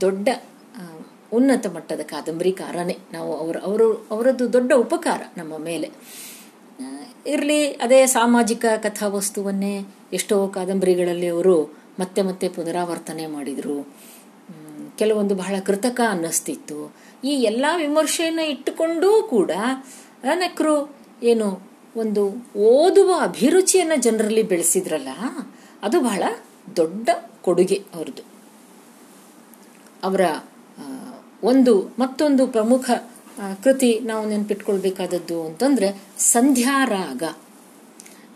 ದೊಡ್ಡ ಉನ್ನತ ಮಟ್ಟದ ಕಾದಂಬರಿಕಾರನೇ ನಾವು ಅವರು ಅವರು, ಅವರದ್ದು ದೊಡ್ಡ ಉಪಕಾರ ನಮ್ಮ ಮೇಲೆ. ಇರಲಿ, ಅದೇ ಸಾಮಾಜಿಕ ಕಥಾವಸ್ತುವನ್ನೇ ಎಷ್ಟೋ ಕಾದಂಬರಿಗಳಲ್ಲಿ ಅವರು ಮತ್ತೆ ಮತ್ತೆ ಪುನರಾವರ್ತನೆ ಮಾಡಿದರು. ಕೆಲವೊಂದು ಬಹಳ ಕೃತಕ ಅನ್ನಿಸ್ತಿತ್ತು. ಈ ಎಲ್ಲ ವಿಮರ್ಶೆಯನ್ನು ಇಟ್ಟುಕೊಂಡೂ ಕೂಡ ನಕ್ರು ಏನು ಒಂದು ಓದುವ ಅಭಿರುಚಿಯನ್ನು ಜನರಲ್ಲಿ ಬೆಳೆಸಿದ್ರಲ್ಲ, ಅದು ಬಹಳ ದೊಡ್ಡ ಕೊಡುಗೆ ಅವ್ರದ್ದು. ಅವರ ಒಂದು ಮತ್ತೊಂದು ಪ್ರಮುಖ ಕೃತಿ ನಾವು ನೆನ್ಪಿಟ್ಕೊಳ್ಬೇಕಾದದ್ದು ಅಂತಂದ್ರೆ ಸಂಧ್ಯಾರಾಗ.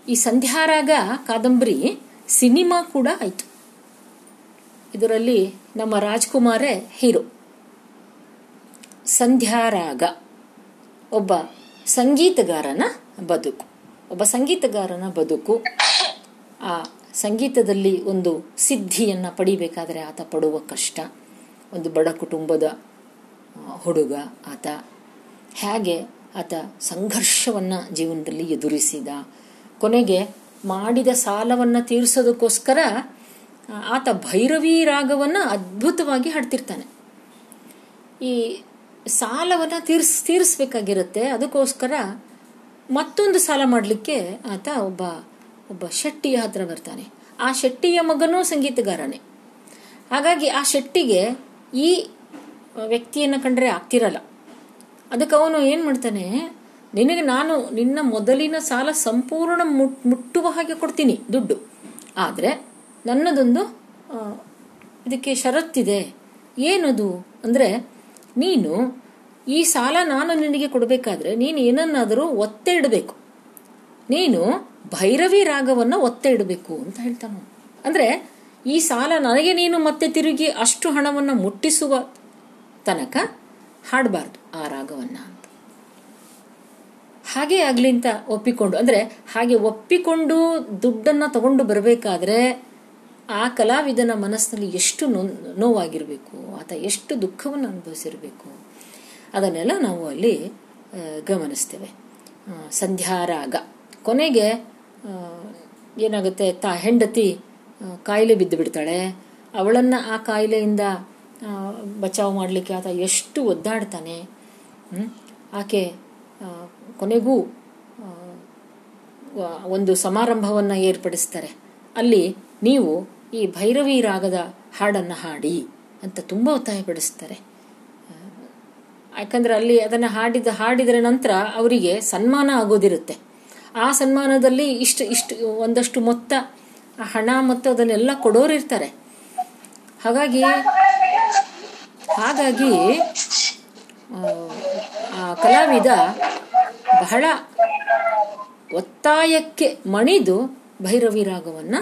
ಈ ಸಂಧ್ಯಾರಾಗ ಕಾದಂಬರಿ ಸಿನಿಮಾ ಕೂಡ ಆಯ್ತು. ಇದರಲ್ಲಿ ನಮ್ಮ ರಾಜ್ಕುಮಾರೇ ಹೀರೋ. ಸಂಧ್ಯಾರಾಗ. ಒಬ್ಬ ಸಂಗೀತಗಾರನ ಬದುಕು. ಒಬ್ಬ ಸಂಗೀತಗಾರನ ಬದುಕು. ಆ ಸಂಗೀತದಲ್ಲಿ ಒಂದು ಸಿದ್ಧಿಯನ್ನು ಪಡಿಬೇಕಾದರೆ ಆತ ಪಡುವ ಕಷ್ಟ. ಒಂದು ಬಡ ಕುಟುಂಬದ ಹುಡುಗ ಆತ. ಹೇಗೆ ಆತ ಸಂಘರ್ಷವನ್ನ ಜೀವನದಲ್ಲಿ ಎದುರಿಸಿದ. ಕೊನೆಗೆ ಮಾಡಿದ ಸಾಲವನ್ನ ತೀರಿಸೋದಕ್ಕೋಸ್ಕರ ಆತ ಭೈರವಿ ರಾಗವನ್ನ ಅದ್ಭುತವಾಗಿ ಹಾಡ್ತಿರ್ತಾನೆ. ಈ ಸಾಲವನ್ನ ತೀರ್ಸ್, ತೀರಿಸ್ಬೇಕಾಗಿರುತ್ತೆ. ಅದಕ್ಕೋಸ್ಕರ ಮತ್ತೊಂದು ಸಾಲ ಮಾಡಲಿಕ್ಕೆ ಆತ ಒಬ್ಬ ಒಬ್ಬ ಶೆಟ್ಟಿಯ ಹತ್ರ ಬರ್ತಾನೆ. ಆ ಶೆಟ್ಟಿಯ ಮಗನೂ ಸಂಗೀತಗಾರನೇ. ಹಾಗಾಗಿ ಆ ಶೆಟ್ಟಿಗೆ ಈ ವ್ಯಕ್ತಿಯನ್ನು ಕಂಡ್ರೆ ಆಗ್ತಿರಲ್ಲ. ಅದಕ್ಕೆ ಅವನು ಏನು ಮಾಡ್ತಾನೆ, ನಿನಗೆ ನಾನು ನಿನ್ನ ಮೊದಲಿನ ಸಾಲ ಸಂಪೂರ್ಣ ಮುಟ್- ಮುಟ್ಟುವ ಹಾಗೆ ಕೊಡ್ತೀನಿ ದುಡ್ಡು. ಆದರೆ ನನ್ನದೊಂದು ಇದಕ್ಕೆ ಷರತ್ತಿದೆ. ಏನದು? ಅಂದರೆ ನೀನು ಈ ಸಾಲ ನಾನು ನಿನಗೆ ಕೊಡಬೇಕಾದ್ರೆ ನೀನು ಏನನ್ನಾದರೂ ಒತ್ತೆ ಇಡಬೇಕು. ನೀನು ಭೈರವಿ ರಾಗವನ್ನ ಒತ್ತೆ ಇಡಬೇಕು ಅಂತ ಹೇಳ್ತಾನ ಅಂದ್ರೆ ಈ ಸಾಲ ನನಗೆ ನೀನು ಮತ್ತೆ ತಿರುಗಿ ಅಷ್ಟು ಹಣವನ್ನ ಮುಟ್ಟಿಸುವ ತನಕ ಹಾಡಬಾರ್ದು ಆ ರಾಗವನ್ನ ಅಂತ. ಹಾಗೆ ಆಗ್ಲಿಂತ ಒಪ್ಪಿಕೊಂಡು, ಅಂದ್ರೆ ಹಾಗೆ ಒಪ್ಪಿಕೊಂಡು ದುಡ್ಡನ್ನ ತಗೊಂಡು ಬರಬೇಕಾದ್ರೆ ಆ ಕಲಾವಿದನ ಮನಸ್ಸಿನಲ್ಲಿ ಎಷ್ಟು ನೋ, ನೋವಾಗಿರಬೇಕು, ಆತ ಎಷ್ಟು ದುಃಖವನ್ನು ಅನುಭವಿಸಿರಬೇಕು, ಅದನ್ನೆಲ್ಲ ನಾವು ಅಲ್ಲಿ ಗಮನಿಸ್ತೇವೆ. ಸಂಧ್ಯಾರಾಗ. ಕೊನೆಗೆ ಏನಾಗುತ್ತೆ, ತಾ ಹೆಂಡತಿ ಕಾಯಿಲೆ ಬಿದ್ದು ಬಿಡ್ತಾಳೆ. ಅವಳನ್ನು ಆ ಕಾಯಿಲೆಯಿಂದ ಬಚಾವ್ ಮಾಡಲಿಕ್ಕೆ ಆತ ಎಷ್ಟು ಒದ್ದಾಡ್ತಾನೆ ಆಕೆ ಕೊನೆಗೂ ಒಂದು ಸಮಾರಂಭವನ್ನು ಏರ್ಪಡಿಸ್ತಾರೆ. ಅಲ್ಲಿ ನೀವು ಈ ಭೈರವಿ ರಾಗದ ಹಾಡನ್ನು ಹಾಡಿ ಅಂತ ತುಂಬ ಒತ್ತಾಯಪಡಿಸ್ತಾರೆ ಯಾಕಂದರೆ ಅಲ್ಲಿ ಅದನ್ನು ಹಾಡಿದ ಹಾಡಿದ ನಂತರ ಅವರಿಗೆ ಸನ್ಮಾನ ಆಗೋದಿರುತ್ತೆ. ಆ ಸನ್ಮಾನದಲ್ಲಿ ಇಷ್ಟು ಇಷ್ಟು ಒಂದಷ್ಟು ಮೊತ್ತ ಹಣ ಮತ್ತು ಅದನ್ನೆಲ್ಲ ಕೊಡೋರಿರ್ತಾರೆ ಹಾಗಾಗಿ ಹಾಗಾಗಿ ಆ, ಕಲಾವಿದ ಬಹಳ ಒತ್ತಾಯಕ್ಕೆ ಮಣಿದು ಭೈರವಿ ರಾಗವನ್ನ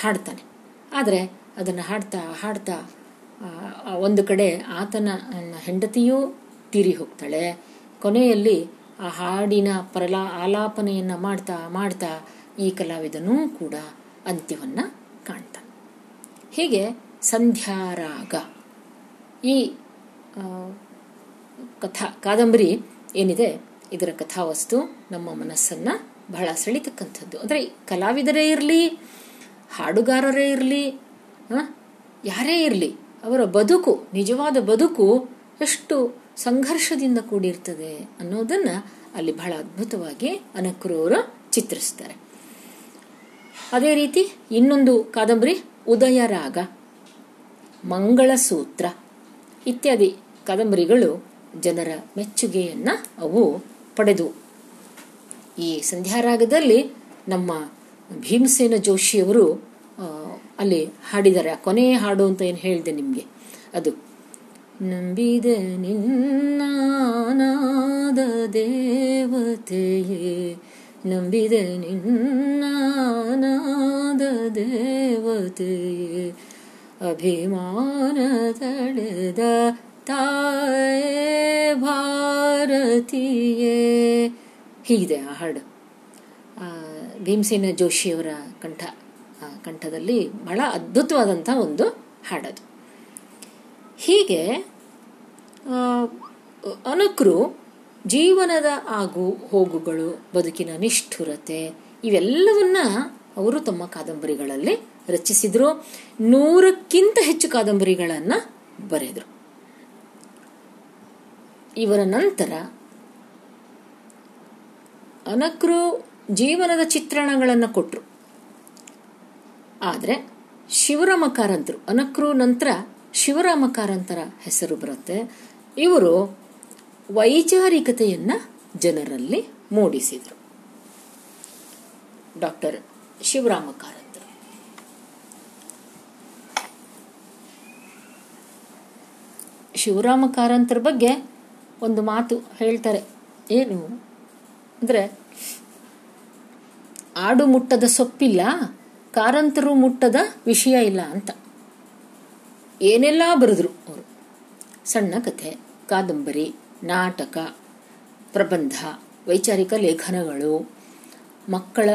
ಹಾಡ್ತಾನೆ. ಆದರೆ ಅದನ್ನು ಹಾಡ್ತಾ ಹಾಡ್ತಾ ಒಂದು ಕಡೆ ಆತನ ಹೆಂಡತಿಯೂ ತೀರಿ ಹೋಗ್ತಾಳೆ. ಕೊನೆಯಲ್ಲಿ ಆ ಹಾಡಿನ ಪ್ರಲಾ, ಆಲಾಪನೆಯನ್ನು ಮಾಡ್ತಾ ಮಾಡ್ತಾ ಈ ಕಲಾವಿದನೂ ಕೂಡ ಅಂತ್ಯವನ್ನು ಕಾಣ್ತಾನೆ. ಹೀಗೆ ಸಂಧ್ಯಾರಾಗ ಈ ಕಥಾ, ಕಾದಂಬರಿ ಏನಿದೆ, ಇದರ ಕಥಾವಸ್ತು ನಮ್ಮ ಮನಸ್ಸನ್ನು ಬಹಳ ಸೆಳಿತಕ್ಕಂಥದ್ದು. ಅಂದರೆ ಕಲಾವಿದರೇ ಇರಲಿ ಹಾಡುಗಾರರೇ ಇರಲಿ ಯಾರೇ ಇರಲಿ, ಅವರ ಬದುಕು, ನಿಜವಾದ ಬದುಕು ಎಷ್ಟು ಸಂಘರ್ಷದಿಂದ ಕೂಡಿರ್ತದೆ ಅನ್ನೋದನ್ನ ಅಲ್ಲಿ ಬಹಳ ಅದ್ಭುತವಾಗಿ ಅನಕ್ರೂರು ಚಿತ್ರಿಸ್ತಾರೆ. ಅದೇ ರೀತಿ ಇನ್ನೊಂದು ಕಾದಂಬರಿ ಉದಯರಾಗ ಮಂಗಳಸೂತ್ರ ಇತ್ಯಾದಿ ಕಾದಂಬರಿಗಳು ಜನರ ಮೆಚ್ಚುಗೆಯನ್ನ ಅವು ಪಡೆದು ಈ ಸಂಧ್ಯಾರಾಗದಲ್ಲಿ ನಮ್ಮ ಭೀಮಸೇನ ಜೋಶಿಯವರು ಅಲ್ಲಿ ಹಾಡಿದ್ದಾರೆ. ಆ ಕೊನೆಯ ಹಾಡು ಅಂತ ಏನು ಹೇಳಿದೆ ನಿಮಗೆ? ಅದು, ನಂಬಿದ ನಿನ್ನಾನಾದ ದೇವತೆಯೇ, ನಂಬಿದ ನಿನ್ನಾನಾದ ದೇವತೆಯೇ, ಅಭಿಮಾನ ತಳೆದ ತಾಯೇ ಭಾರತೀಯೇ. ಹೀಗಿದೆ ಆ ಹಾಡು. ಭೀಮಸೇನ ಜೋಶಿಯವರ ಕಂಠ ಕಂಠದಲ್ಲಿ ಬಹಳ ಅದ್ಭುತವಾದಂಥ ಒಂದು ಹಾಡದು. ಹೀಗೆ ಅನಕರು ಜೀವನದ ಆಗು ಹೋಗುಗಳು, ಬದುಕಿನ ನಿಷ್ಠುರತೆ ಇವೆಲ್ಲವನ್ನ ಅವರು ತಮ್ಮ ಕಾದಂಬರಿಗಳಲ್ಲಿ ರಚಿಸಿದ್ರು. ನೂರಕ್ಕಿಂತ ಹೆಚ್ಚು ಕಾದಂಬರಿಗಳನ್ನು ಬರೆದರು. ಇವರ ನಂತರ ಅನಕರು ಜೀವನದ ಚಿತ್ರಣಗಳನ್ನು ಕೊಟ್ಟರು ಆದರೆ ಶಿವರಾಮ ಕಾರಂತರು ಅನಕ್ರು ನಂತರ ಶಿವರಾಮ ಕಾರಂತರ ಹೆಸರು ಬರುತ್ತೆ. ಇವರು ವೈಚಾರಿಕತೆಯನ್ನು ಜನರಲ್ಲಿ ಮೂಡಿಸಿದರು. ಡಾಕ್ಟರ್ ಶಿವರಾಮ ಕಾರಂತರು ಶಿವರಾಮ ಕಾರಂತರ ಬಗ್ಗೆ ಒಂದು ಮಾತು ಹೇಳ್ತಾರೆ. ಏನು? ಅಂದರೆ ಆಡು ಮುಟ್ಟದ ಸೊಪ್ಪಿಲ್ಲ, ಕಾರಂತರು ಮುಟ್ಟದ ವಿಷಯ ಇಲ್ಲ ಅಂತ. ಏನೆಲ್ಲ ಬರೆದ್ರು ಅವರು. ಸಣ್ಣ ಕಥೆ, ಕಾದಂಬರಿ, ನಾಟಕ, ಪ್ರಬಂಧ, ವೈಚಾರಿಕ ಲೇಖನಗಳು, ಮಕ್ಕಳ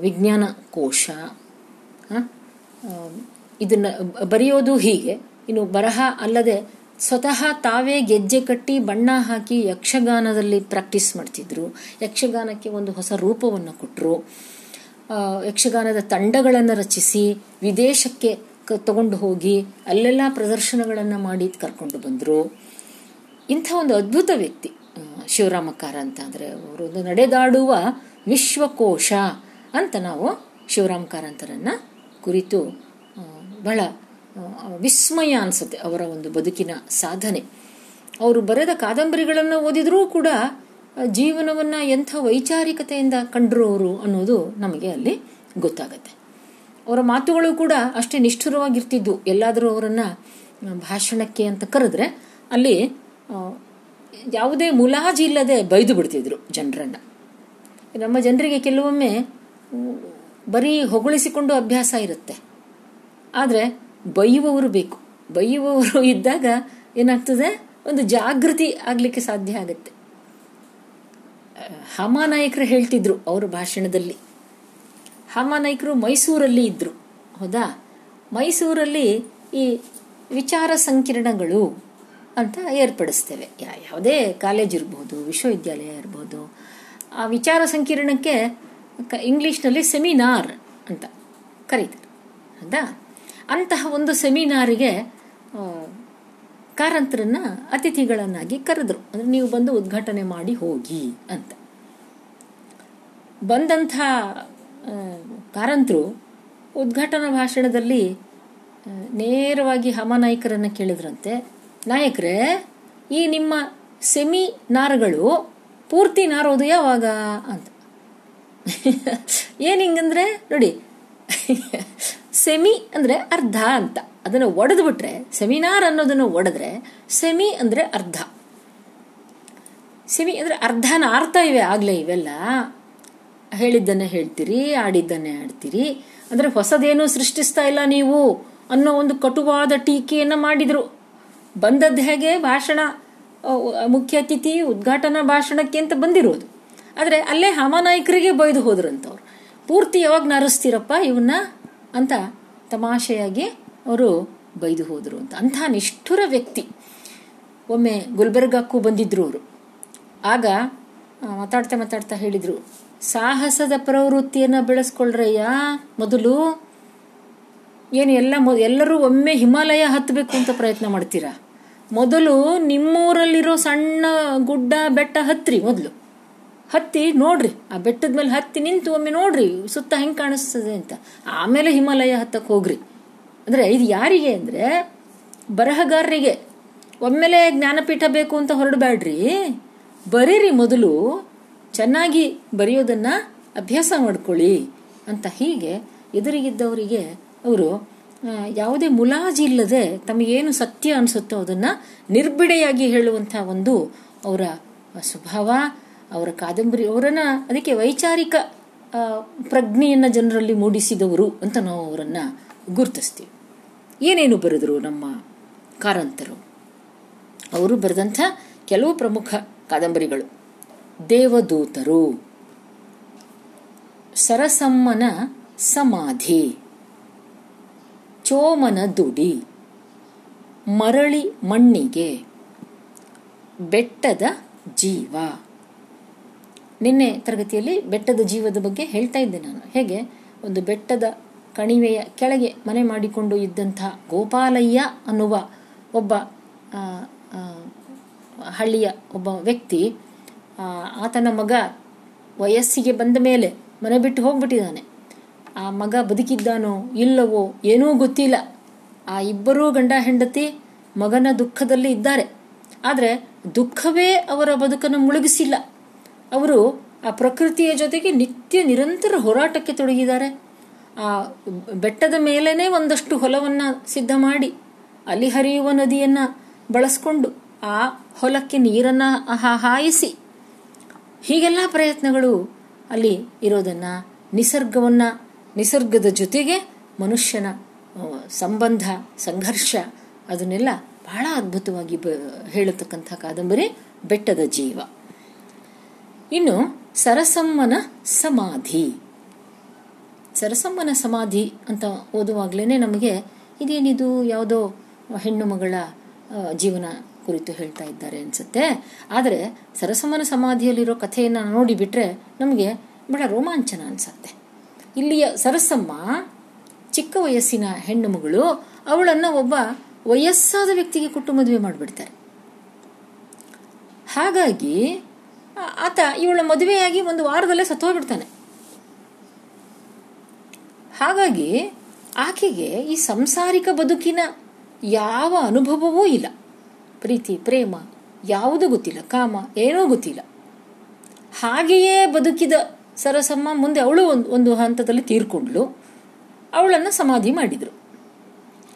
ವಿಜ್ಞಾನ ಕೋಶ ಇದನ್ನ ಬರೆಯೋದು ಹೀಗೆ. ಇನ್ನು ಬರಹ ಅಲ್ಲದೆ ಸ್ವತಃ ತಾವೇ ಗೆಜ್ಜೆ ಕಟ್ಟಿ ಬಣ್ಣ ಹಾಕಿ ಯಕ್ಷಗಾನದಲ್ಲಿ ಪ್ರಾಕ್ಟೀಸ್ ಮಾಡ್ತಿದ್ರು. ಯಕ್ಷಗಾನಕ್ಕೆ ಒಂದು ಹೊಸ ರೂಪವನ್ನು ಕೊಟ್ಟರು ಯಕ್ಷಗಾನದ ತಂಡಗಳನ್ನು ರಚಿಸಿ ವಿದೇಶಕ್ಕೆ ತಗೊಂಡು ಹೋಗಿ ಅಲ್ಲೆಲ್ಲ ಪ್ರದರ್ಶನಗಳನ್ನು ಮಾಡಿ ಕರ್ಕೊಂಡು ಬಂದರು. ಇಂಥ ಒಂದು ಅದ್ಭುತ ವ್ಯಕ್ತಿ ಶಿವರಾಮಕಾರ ಶಿವರಾಮ ಕಾರಂತ ಅಂದರೆ ಅವರು ನಡೆದಾಡುವ ವಿಶ್ವಕೋಶ ಅಂತ ನಾವು ಶಿವರಾಮ ಕಾರಂತರನ್ನ ಕುರಿತು ಬಹಳ ವಿಸ್ಮಯ ಅನ್ಸುತ್ತೆ ಅವರ ಒಂದು ಬದುಕಿನ ಸಾಧನೆ. ಅವರು ಬರೆದ ಕಾದಂಬರಿಗಳನ್ನು ಓದಿದರೂ ಕೂಡ ಜೀವನವನ್ನು ಎಂಥ ವೈಚಾರಿಕತೆಯಿಂದ ಕಂಡರು ಅವರು ಅನ್ನೋದು ನಮಗೆ ಅಲ್ಲಿ ಗೊತ್ತಾಗುತ್ತೆ. ಅವರ ಮಾತುಗಳು ಕೂಡ ಅಷ್ಟೇ ನಿಷ್ಠುರವಾಗಿರ್ತಿದ್ವು. ಎಲ್ಲಾದರೂ ಅವರನ್ನು ಭಾಷಣಕ್ಕೆ ಅಂತ ಕರೆದ್ರೆ ಅಲ್ಲಿ ಯಾವುದೇ ಮುಲಾಜಿ ಇಲ್ಲದೆ ಬೈದು ಬಿಡ್ತಿದ್ರು ಜನರನ್ನ. ನಮ್ಮ ಜನರಿಗೆ ಕೆಲವೊಮ್ಮೆ ಬರೀ ಹೊಗಳಿಸಿಕೊಂಡು ಅಭ್ಯಾಸ ಇರುತ್ತೆ. ಆದರೆ ಬೈಯುವವರು ಬೇಕು. ಬೈಯುವವರು ಇದ್ದಾಗ ಏನಾಗ್ತದೆ? ಒಂದು ಜಾಗೃತಿ ಆಗಲಿಕ್ಕೆ ಸಾಧ್ಯ ಆಗುತ್ತೆ. ಹಮಾನಾಯಕರು ಹೇಳ್ತಿದ್ರು ಅವರ ಭಾಷಣದಲ್ಲಿ. ಹಮಾನಾಯಕರು ಮೈಸೂರಲ್ಲಿ ಇದ್ರು. ಹೌದಾ? ಮೈಸೂರಲ್ಲಿ ಈ ವಿಚಾರ ಸಂಕಿರಣಗಳು ಅಂತ ಏರ್ಪಡಿಸ್ತೇವೆ. ಯಾವುದೇ ಕಾಲೇಜ್ ಇರ್ಬೋದು, ವಿಶ್ವವಿದ್ಯಾಲಯ ಇರ್ಬೋದು, ಆ ವಿಚಾರ ಸಂಕಿರಣಕ್ಕೆ ಇಂಗ್ಲಿಷ್ನಲ್ಲಿ ಸೆಮಿನಾರ್ ಅಂತ ಕರೀತಾರೆ. ಹೌದಾ? ಅಂತಹ ಒಂದು ಸೆಮಿನಾರಿಗೆ ಕಾರಂತರನ್ನ ಅತಿಥಿಗಳನ್ನಾಗಿ ಕರೆದ್ರು. ಅಂದ್ರೆ ನೀವು ಬಂದು ಉದ್ಘಾಟನೆ ಮಾಡಿ ಹೋಗಿ ಅಂತ. ಬಂದಂಥ ಕಾರಂತರು ಉದ್ಘಾಟನಾ ಭಾಷಣದಲ್ಲಿ ನೇರವಾಗಿ ಹಮನಾಯಕರನ್ನ ಕೇಳಿದ್ರಂತೆ. ನಾಯಕರೇ, ಈ ನಿಮ್ಮ ಸೆಮಿ ನಾರುಗಳು ಪೂರ್ತಿ ನಾರೋದು ಯಾವಾಗ? ಅಂತ. ಏನು ಹಿಂಗಂದ್ರೆ, ನೋಡಿ ಸೆಮಿ ಅಂದ್ರೆ ಅರ್ಧ ಅಂತ. ಅದನ್ನ ಒಡೆದು ಬಿಟ್ರೆ, ಸೆಮಿನಾರ್ ಅನ್ನೋದನ್ನ ಒಡೆದ್ರೆ ಸೆಮಿ ಅಂದ್ರೆ ಅರ್ಧ. ಸೆಮಿ ಅಂದ್ರೆ ಅರ್ಧನ ಆರ್ತಾ ಇವೆ ಆಗ್ಲೇ ಇವೆಲ್ಲ. ಹೇಳಿದ್ದನ್ನೇ ಹೇಳ್ತೀರಿ, ಆಡಿದ್ದನ್ನೇ ಆಡ್ತೀರಿ. ಅಂದ್ರೆ ಹೊಸದೇನು ಸೃಷ್ಟಿಸ್ತಾ ಇಲ್ಲ ನೀವು ಅನ್ನೋ ಒಂದು ಕಟುವಾದ ಟೀಕೆಯನ್ನ ಮಾಡಿದ್ರು. ಬಂದದ್ದು ಹೇಗೆ? ಭಾಷಣ ಮುಖ್ಯ ಅತಿಥಿ, ಉದ್ಘಾಟನಾ ಭಾಷಣಕ್ಕೆ ಅಂತ ಬಂದಿರೋದು. ಆದರೆ ಅಲ್ಲೇ ಹಮಾನಾಯಕರಿಗೆ ಬೈದು ಹೋದ್ರಂತವ್ರು ಪೂರ್ತಿ ಯಾವಾಗ ನಾರಿಸ್ತೀರಪ್ಪ ಇವನ್ನ ಅಂತ ತಮಾಷೆಯಾಗಿ ಅವರು ಬೈದು ಹೋದರು ಅಂತ. ಅಂಥ ನಿಷ್ಠುರ ವ್ಯಕ್ತಿ. ಒಮ್ಮೆ ಗುಲ್ಬರ್ಗಕ್ಕೂ ಬಂದಿದ್ರು ಅವರು. ಆಗ ಮಾತಾಡ್ತಾ ಮಾತಾಡ್ತಾ ಹೇಳಿದರು, ಸಾಹಸದ ಪ್ರವೃತ್ತಿಯನ್ನು ಬೆಳೆಸ್ಕೊಳ್ರಯ್ಯ, ಮೊದಲು ಏನು ಎಲ್ಲ ಮೊ- ಎಲ್ಲರೂ ಒಮ್ಮೆ ಹಿಮಾಲಯ ಹತ್ತಬೇಕು ಅಂತ ಪ್ರಯತ್ನ ಮಾಡ್ತೀರಾ? ಮೊದಲು ನಿಮ್ಮೂರಲ್ಲಿರೋ ಸಣ್ಣ ಗುಡ್ಡ ಬೆಟ್ಟ ಹತ್ರಿ ಮೊದಲು. ಹತ್ತಿ ನೋಡ್ರಿ, ಆ ಬೆಟ್ಟದ ಮೇಲೆ ಹತ್ತಿ ನಿಂತು ಒಮ್ಮೆ ನೋಡ್ರಿ, ಸುತ್ತ ಹೆಂಗೆ ಕಾಣಿಸ್ತದೆ ಅಂತ. ಆಮೇಲೆ ಹಿಮಾಲಯ ಹತ್ತಕ್ಕೆ ಹೋಗ್ರಿ. ಅಂದ್ರೆ ಇದು ಯಾರಿಗೆ ಅಂದ್ರೆ ಬರಹಗಾರರಿಗೆ. ಒಮ್ಮೆಲೆ ಜ್ಞಾನಪೀಠ ಬೇಕು ಅಂತ ಹೊರಡಬೇಡ್ರಿ ಬರೀರಿ ಮೊದಲು, ಚೆನ್ನಾಗಿ ಬರೆಯೋದನ್ನ ಅಭ್ಯಾಸ ಮಾಡ್ಕೊಳ್ಳಿ ಅಂತ ಹೀಗೆ ಎದುರಿಗಿದ್ದವರಿಗೆ ಅವರು ಯಾವುದೇ ಮುಲಾಜಿ ಇಲ್ಲದೆ ತಮಗೇನು ಸತ್ಯ ಅನಿಸುತ್ತೋ ಅದನ್ನ ನಿರ್ಬಿಡೆಯಾಗಿ ಹೇಳುವಂಥ ಒಂದು ಅವರ ಸ್ವಭಾವ ಅವರ ಕಾದಂಬರಿ, ಅವರನ್ನ ಅದಕ್ಕೆ ವೈಚಾರಿಕ ಪ್ರಜ್ಞೆಯನ್ನು ಜನರಲ್ಲಿ ಮೂಡಿಸಿದವರು ಅಂತ ನಾವು ಅವರನ್ನ ಗುರುತಿಸ್ತೀವಿ. ಏನೇನು ಬರೆದರು ನಮ್ಮ ಕಾರಂತರು? ಅವರು ಬರೆದಂಥ ಕೆಲವು ಪ್ರಮುಖ ಕಾದಂಬರಿಗಳು. ದೇವದೂತರು, ಸರಸಮ್ಮನ ಸಮಾಧಿ, ಚೋಮನ ದುಡಿ, ಮರಳಿ ಮಣ್ಣಿಗೆ ಬೆಟ್ಟದ ಜೀವ. ನಿನ್ನೆ ತರಗತಿಯಲ್ಲಿ ಬೆಟ್ಟದ ಜೀವದ ಬಗ್ಗೆ ಹೇಳ್ತಾ ಇದ್ದೆ ನಾನು. ಹೇಗೆ? ಒಂದು ಬೆಟ್ಟದ ಕಣಿವೆಯ ಕೆಳಗೆ ಮನೆ ಮಾಡಿಕೊಂಡು ಇದ್ದಂಥ ಗೋಪಾಲಯ್ಯ ಅನ್ನುವ ಒಬ್ಬ ಹಳ್ಳಿಯ ಒಬ್ಬ ವ್ಯಕ್ತಿ ಆತನ ಮಗ ವಯಸ್ಸಿಗೆ ಬಂದ ಮೇಲೆ ಮನೆ ಬಿಟ್ಟು ಹೋಗ್ಬಿಟ್ಟಿದ್ದಾನೆ. ಆ ಮಗ ಬದುಕಿದ್ದಾನೋ ಇಲ್ಲವೋ ಏನೂ ಗೊತ್ತಿಲ್ಲ. ಆ ಇಬ್ಬರೂ ಗಂಡ ಹೆಂಡತಿ ಮಗನ ದುಃಖದಲ್ಲಿ ಇದ್ದಾರೆ. ಆದರೆ ದುಃಖವೇ ಅವರ ಬದುಕನ್ನು ಮುಳುಗಿಸಿಲ್ಲ. ಅವರು ಆ ಪ್ರಕೃತಿಯ ಜೊತೆಗೆ ನಿತ್ಯ ನಿರಂತರ ಹೋರಾಟಕ್ಕೆ ತೊಡಗಿದ್ದಾರೆ. ಆ ಬೆಟ್ಟದ ಮೇಲೇನೆ ಒಂದಷ್ಟು ಹೊಲವನ್ನ ಸಿದ್ಧ ಮಾಡಿ, ಅಲ್ಲಿ ಹರಿಯುವ ನದಿಯನ್ನ ಬಳಸ್ಕೊಂಡು ಆ ಹೊಲಕ್ಕೆ ನೀರನ್ನ ಹಾಯಿಸಿ, ಹೀಗೆಲ್ಲ ಪ್ರಯತ್ನಗಳು ಅಲ್ಲಿ ಇರೋದನ್ನ, ನಿಸರ್ಗವನ್ನ, ನಿಸರ್ಗದ ಜೊತೆಗೆ ಮನುಷ್ಯನ ಸಂಬಂಧ, ಸಂಘರ್ಷ, ಅದನ್ನೆಲ್ಲ ಬಹಳ ಅದ್ಭುತವಾಗಿ ಬ, ಹೇಳತಕ್ಕಂಥ ಕಾದಂಬರಿ ಬೆಟ್ಟದ ಜೀವ. ಇನ್ನು ಸರಸಮ್ಮನ ಸಮಾಧಿ. ಸರಸಮ್ಮನ ಸಮಾಧಿ ಅಂತ ಓದುವಾಗಲೇ ನಮಗೆ ಇದೇನಿದು ಯಾವುದೋ ಹೆಣ್ಣು ಮಗಳ ಜೀವನ ಕುರಿತು ಹೇಳ್ತಾ ಇದ್ದಾರೆ ಅನ್ಸುತ್ತೆ. ಆದರೆ ಸರಸಮ್ಮನ ಸಮಾಧಿಯಲ್ಲಿರೋ ಕಥೆಯನ್ನು ನೋಡಿಬಿಟ್ರೆ ನಮಗೆ ಬಹಳ ರೋಮಾಂಚನ ಅನಿಸುತ್ತೆ. ಇಲ್ಲಿಯ ಸರಸಮ್ಮ ಚಿಕ್ಕ ವಯಸ್ಸಿನ ಹೆಣ್ಣು ಮಗಳು, ಅವಳನ್ನು ಒಬ್ಬ ವಯಸ್ಸಾದ ವ್ಯಕ್ತಿಗೆ ಕೊಟ್ಟು ಮದುವೆ ಮಾಡಿಬಿಡ್ತಾರೆ. ಹಾಗಾಗಿ ಆತ ಇವಳ ಮದುವೆಯಾಗಿ ಒಂದು ವಾರದಲ್ಲೇ ಸತ್ತೋಗ್ಬಿಡ್ತಾನೆ. ಹಾಗಾಗಿ ಆಕೆಗೆ ಈ ಸಂಸಾರಿಕ ಬದುಕಿನ ಯಾವ ಅನುಭವವೂ ಇಲ್ಲ. ಪ್ರೀತಿ, ಪ್ರೇಮ, ಯಾವುದೂ ಗೊತ್ತಿಲ್ಲ. ಕಾಮ, ಏನೂ ಗೊತ್ತಿಲ್ಲ. ಹಾಗೆಯೇ ಬದುಕಿದ ಸರಸಮ್ಮ ಮುಂದೆ ಅವಳು ಒಂದು ಒಂದು ಹಂತದಲ್ಲಿ ತೀರ್ಕೊಂಡ್ಲು. ಅವಳನ್ನು ಸಮಾಧಿ ಮಾಡಿದ್ರು.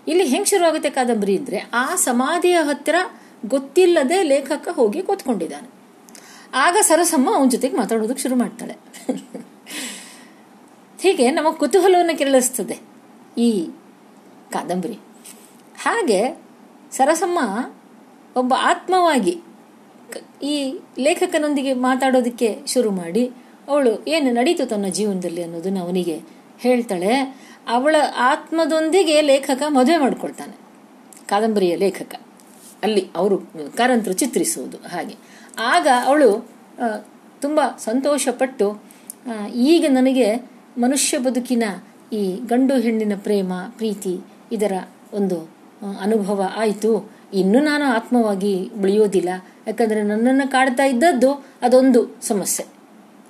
ಇಲ್ಲಿ ಹೆಂಗೆ ಶುರುವಾಗುತ್ತೆ ಕಾದಂಬರಿ ಅಂದರೆ ಆ ಸಮಾಧಿಯ ಹತ್ತಿರ ಗೊತ್ತಿಲ್ಲದೆ ಲೇಖಕ ಹೋಗಿ ಕೂತ್ಕೊಂಡಿದ್ದಾನೆ. ಆಗ ಸರಸಮ್ಮ ಅವನ ಜೊತೆಗೆ ಮಾತಾಡೋದಕ್ಕೆ ಶುರು ಮಾಡ್ತಾಳೆ. ಹೀಗೆ ನಮ್ಮ ಕುತೂಹಲವನ್ನು ಕೆರಳಿಸ್ತದೆ ಈ ಕಾದಂಬರಿ. ಹಾಗೆ ಸರಸಮ್ಮ ಒಬ್ಬ ಆತ್ಮವಾಗಿ ಈ ಲೇಖಕನೊಂದಿಗೆ ಮಾತಾಡೋದಕ್ಕೆ ಶುರು ಮಾಡಿ, ಅವಳು ಏನು ನಡೀತು ತನ್ನ ಜೀವನದಲ್ಲಿ ಅನ್ನೋದನ್ನ ಅವನಿಗೆ ಹೇಳ್ತಾಳೆ. ಅವಳ ಆತ್ಮದೊಂದಿಗೆ ಲೇಖಕ ಮದುವೆ ಮಾಡ್ಕೊಳ್ತಾನೆ. ಕಾದಂಬರಿಯ ಲೇಖಕ. ಅಲ್ಲಿ ಅವರು ಕಾರಂತರು ಚಿತ್ರಿಸುವುದು ಹಾಗೆ. ಆಗ ಅವಳು ತುಂಬ ಸಂತೋಷಪಟ್ಟು ಈಗ ನನಗೆ ಮನುಷ್ಯ ಬದುಕಿನ ಈ ಗಂಡು ಹೆಣ್ಣಿನ ಪ್ರೇಮ, ಪ್ರೀತಿ ಇದರ ಒಂದು ಅನುಭವ ಆಯಿತು. ಇನ್ನು ನಾನು ಆತ್ಮವಾಗಿ ಉಳಿಯೋದಿಲ್ಲ. ಯಾಕಂದರೆ ನನ್ನನ್ನು ಕಾಡ್ತಾ ಇದ್ದದ್ದು ಅದೊಂದು ಸಮಸ್ಯೆ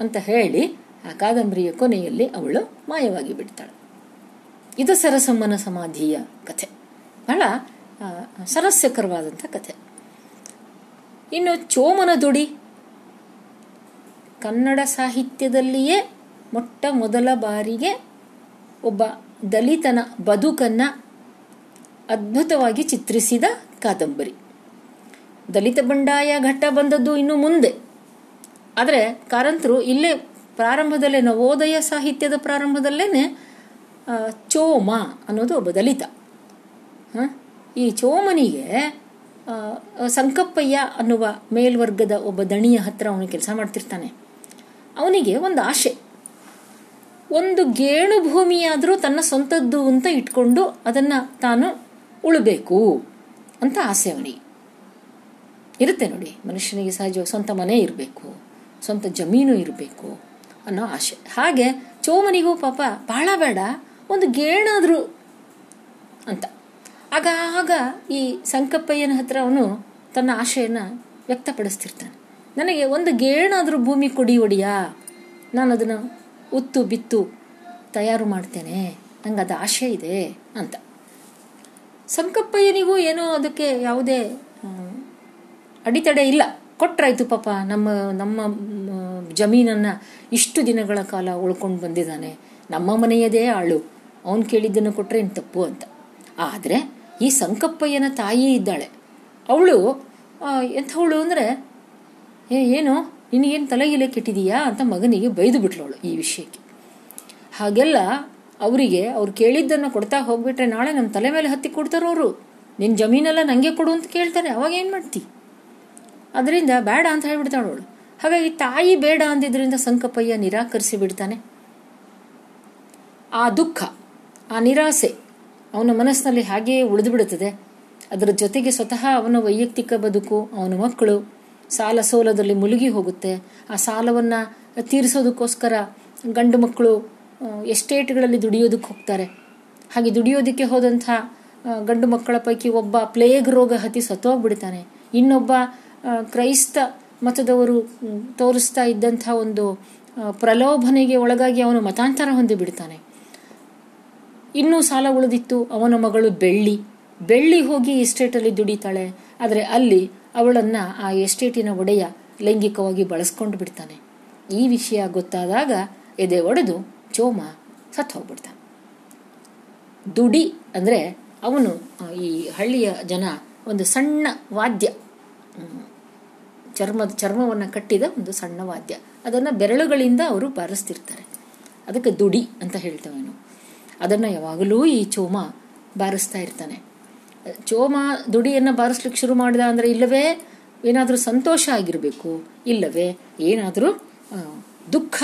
ಅಂತ ಹೇಳಿ ಆ ಕಾದಂಬರಿಯ ಕೊನೆಯಲ್ಲಿ ಅವಳು ಮಾಯವಾಗಿ ಬಿಡ್ತಾಳೆ. ಇದು ಸರಸಮ್ಮನ ಸಮಾಧಿಯ ಕಥೆ. ಬಹಳ ಸರಸ್ಯಕರವಾದಂಥ ಕಥೆ. ಇನ್ನು ಚೋಮನ ದುಡಿ. ಕನ್ನಡ ಸಾಹಿತ್ಯದಲ್ಲಿಯೇ ಮೊಟ್ಟ ಮೊದಲ ಬಾರಿಗೆ ಒಬ್ಬ ದಲಿತನ ಬದುಕನ್ನ ಅದ್ಭುತವಾಗಿ ಚಿತ್ರಿಸಿದ ಕಾದಂಬರಿ. ದಲಿತ ಬಂಡಾಯ ಘಟ್ಟ ಬಂದದ್ದು ಇನ್ನು ಮುಂದೆ. ಆದರೆ ಕಾರಂತರು ಇಲ್ಲೇ ಪ್ರಾರಂಭದಲ್ಲೇ ನವೋದಯ ಸಾಹಿತ್ಯದ ಪ್ರಾರಂಭದಲ್ಲೇನೆ ಚೋಮ ಅನ್ನೋದು ಒಬ್ಬ ದಲಿತ? ಈ ಚೋಮನಿಗೆ ಸಂಕಪ್ಪಯ್ಯ ಅನ್ನುವ ಮೇಲ್ವರ್ಗದ ಒಬ್ಬ ದಣಿಯ ಹತ್ರ ಅವನು ಕೆಲಸ ಮಾಡ್ತಿರ್ತಾನೆ. ಅವನಿಗೆ ಒಂದು ಆಶೆ. ಒಂದು ಗೇಣು ಭೂಮಿಯಾದರೂ ತನ್ನ ಸ್ವಂತದ್ದು ಅಂತ ಇಟ್ಕೊಂಡು ಅದನ್ನು ತಾನು ಉಳಬೇಕು ಅಂತ ಆಸೆ ಅವನಿಗೆ. ಇರುತ್ತೆ ನೋಡಿ, ಮನುಷ್ಯನಿಗೆ ಸಹಜ ಸ್ವಂತ ಮನೆ ಇರಬೇಕು, ಸ್ವಂತ ಜಮೀನು ಇರಬೇಕು ಅನ್ನೋ ಆಸೆ ಹಾಗೆ ಚೋಮನಿಗೂ ಪಾಪ ಬಹಳ ಬೇಡ, ಒಂದು ಗೇಣಾದರೂ ಅಂತ. ಆಗ ಆಗ ಈ ಸಂಕಪ್ಪಯ್ಯನ ಹತ್ರ ಅವನು ತನ್ನ ಆಶಯನ ವ್ಯಕ್ತಪಡಿಸ್ತಿರ್ತಾನೆ. ನನಗೆ ಒಂದು ಗೇಣಾದರೂ ಭೂಮಿ ಕೊಡಿ ಒಡಿಯಾ. ನಾನು ಅದನ್ನು ಉತ್ತು ಬಿತ್ತು ತಯಾರು ಮಾಡ್ತೇನೆ. ನಂಗೆ ಅದು ಆಶೆ ಇದೆ ಅಂತ. ಸಂಕಪ್ಪಯ್ಯನಿಗೂ ಏನೋ ಅದಕ್ಕೆ ಯಾವುದೇ ಅಡಿತಡೆ ಇಲ್ಲ. ಕೊಟ್ರಾಯ್ತು ಪಾಪ, ನಮ್ಮ ನಮ್ಮ ಜಮೀನನ್ನು ಇಷ್ಟು ದಿನಗಳ ಕಾಲ ಉಳ್ಕೊಂಡು ಬಂದಿದ್ದಾನೆ. ನಮ್ಮ ಮನೆಯದೇ ಆಳು. ಅವನು ಕೇಳಿದ್ದನ್ನು ಕೊಟ್ಟರೆ ಏನು ತಪ್ಪು ಅಂತ. ಆದರೆ ಈ ಸಂಕಪ್ಪಯ್ಯನ ತಾಯಿ ಇದ್ದಾಳೆ. ಅವಳು ಎಂಥವಳು ಅಂದರೆ, ಏ, ಏನು, ನಿನಗೇನು ತಲೆಗಿಲೆ ಕೆಟ್ಟಿದೀಯಾ ಅಂತ ಮಗನಿಗೆ ಬೈದು ಬಿಟ್ಲವಳು ಈ ವಿಷಯಕ್ಕೆ. ಹಾಗೆಲ್ಲ ಅವರಿಗೆ, ಅವ್ರು ಕೇಳಿದ್ದನ್ನು ಕೊಡ್ತಾ ಹೋಗ್ಬಿಟ್ರೆ ನಾಳೆ ನಮ್ಮ ತಲೆ ಮೇಲೆ ಹತ್ತಿ ಕೊಡ್ತಾರೋ ಅವರು. ನಿನ್ನ ಜಮೀನೆಲ್ಲ ನನಗೆ ಕೊಡು ಅಂತ ಕೇಳ್ತಾರೆ, ಅವಾಗ ಏನು ಮಾಡ್ತಿ? ಅದರಿಂದ ಬೇಡ ಅಂತ ಹೇಳ್ಬಿಡ್ತಾಳೆ ಅವಳು. ಹಾಗಾಗಿ ತಾಯಿ ಬೇಡ ಅಂದಿದ್ದರಿಂದ ಸಂಕಪ್ಪಯ್ಯ ನಿರಾಕರಿಸಿ ಬಿಡ್ತಾನೆ. ಆ ದುಃಖ, ಆ ನಿರಾಸೆ ಅವನ ಮನಸ್ಸಿನಲ್ಲಿ ಹಾಗೆಯೇ ಉಳಿದುಬಿಡುತ್ತದೆ. ಅದರ ಜೊತೆಗೆ ಸ್ವತಃ ಅವನ ವೈಯಕ್ತಿಕ ಬದುಕು, ಅವನ ಮಕ್ಕಳು, ಸಾಲ ಸೋಲದಲ್ಲಿ ಮುಳುಗಿ ಹೋಗುತ್ತೆ. ಆ ಸಾಲವನ್ನು ತೀರಿಸೋದಕ್ಕೋಸ್ಕರ ಗಂಡು ಮಕ್ಕಳು ಎಸ್ಟೇಟ್ಗಳಲ್ಲಿ ದುಡಿಯೋದಕ್ಕೆ ಹೋಗ್ತಾರೆ. ಹಾಗೆ ದುಡಿಯೋದಕ್ಕೆ ಹೋದಂಥ ಗಂಡು ಮಕ್ಕಳ ಪೈಕಿ ಒಬ್ಬ ಪ್ಲೇಗ್ ರೋಗ ಹತ್ತಿ ಸತ್ತೋಗ್ಬಿಡ್ತಾನೆ. ಇನ್ನೊಬ್ಬ ಕ್ರೈಸ್ತ ಮತದವರು ತೋರಿಸ್ತಾ ಇದ್ದಂಥ ಒಂದು ಪ್ರಲೋಭನೆಗೆ ಒಳಗಾಗಿ ಅವನು ಮತಾಂತರ ಹೊಂದಿ ಬಿಡ್ತಾನೆ ಇನ್ನೂ ಸಾಲ ಉಳಿದಿತ್ತು. ಅವನ ಮಗಳು ಬೆಳ್ಳಿ. ಬೆಳ್ಳಿ ಹೋಗಿ ಎಸ್ಟೇಟಲ್ಲಿ ದುಡಿತಾಳೆ. ಆದರೆ ಅಲ್ಲಿ ಅವಳನ್ನು ಆ ಎಸ್ಟೇಟಿನ ಒಡೆಯ ಲೈಂಗಿಕವಾಗಿ ಬಳಸ್ಕೊಂಡು ಬಿಡ್ತಾನೆ. ಈ ವಿಷಯ ಗೊತ್ತಾದಾಗ ಎದೆ ಒಡೆದು ಚೋಮ ಸತ್ತು ಹೋಗ್ಬಿಡ್ತಾನೆ ದುಡಿ ಅಂದರೆ ಅವನು ಈ ಹಳ್ಳಿಯ ಜನ ಒಂದು ಸಣ್ಣ ವಾದ್ಯ. ಚರ್ಮದ ಚರ್ಮವನ್ನು ಕಟ್ಟಿದ ಒಂದು ಸಣ್ಣ ವಾದ್ಯ. ಅದನ್ನು ಬೆರಳುಗಳಿಂದ ಅವರು ಬಾರಿಸ್ತಿರ್ತಾರೆ. ಅದಕ್ಕೆ ದುಡಿ ಅಂತ ಹೇಳ್ತೇವೆ ಅದನ್ನು ಯಾವಾಗಲೂ ಈ ಚೋಮ ಬಾರಿಸ್ತಾ ಇರ್ತಾನೆ. ಚೋಮ ದುಡಿಯನ್ನು ಬಾರಿಸ್ಲಿಕ್ಕೆ ಶುರು ಮಾಡಿದ ಅಂದರೆ ಇಲ್ಲವೇ ಏನಾದರೂ ಸಂತೋಷ ಆಗಿರಬೇಕು, ಇಲ್ಲವೇ ಏನಾದರೂ ದುಃಖ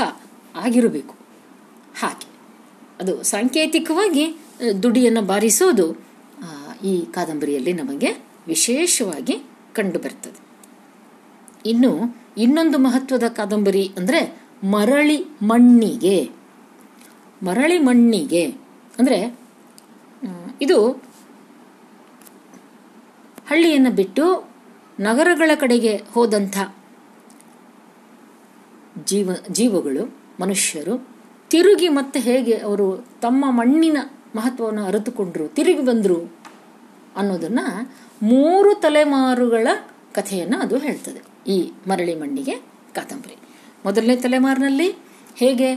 ಆಗಿರಬೇಕು. ಹಾಗೆ. ಅದು ಸಾಂಕೇತಿಕವಾಗಿ ದುಡಿಯನ್ನು ಬಾರಿಸೋದು ಈ ಕಾದಂಬರಿಯಲ್ಲಿ ನಮಗೆ ವಿಶೇಷವಾಗಿ ಕಂಡು ಬರ್ತದೆ ಇನ್ನು ಇನ್ನೊಂದು ಮಹತ್ವದ ಕಾದಂಬರಿ ಅಂದರೆ ಮರಳಿ ಮಣ್ಣಿಗೆ. ಮರಳಿ ಮಣ್ಣಿಗೆ. ಅಂದರೆ ಇದು ಹಳ್ಳಿಯನ್ನು ಬಿಟ್ಟು ನಗರಗಳ ಕಡೆಗೆ ಹೋದಂಥ ಜೀವ, ಜೀವಗಳು, ಮನುಷ್ಯರು ತಿರುಗಿ ಮತ್ತೆ ಹೇಗೆ ಅವರು ತಮ್ಮ ಮಣ್ಣಿನ ಮಹತ್ವವನ್ನು ಅರಿತುಕೊಂಡ್ರು, ತಿರುಗಿ ಬಂದರು ಅನ್ನೋದನ್ನು ಮೂರು ತಲೆಮಾರುಗಳ ಕಥೆಯನ್ನು ಅದು ಹೇಳ್ತದೆ. ಈ ಮರಳಿ ಮಣ್ಣಿಗೆ ಕಾದಂಬರಿ. ಮೊದಲನೇ ತಲೆಮಾರಿನಲ್ಲಿ ಹೇಗೆ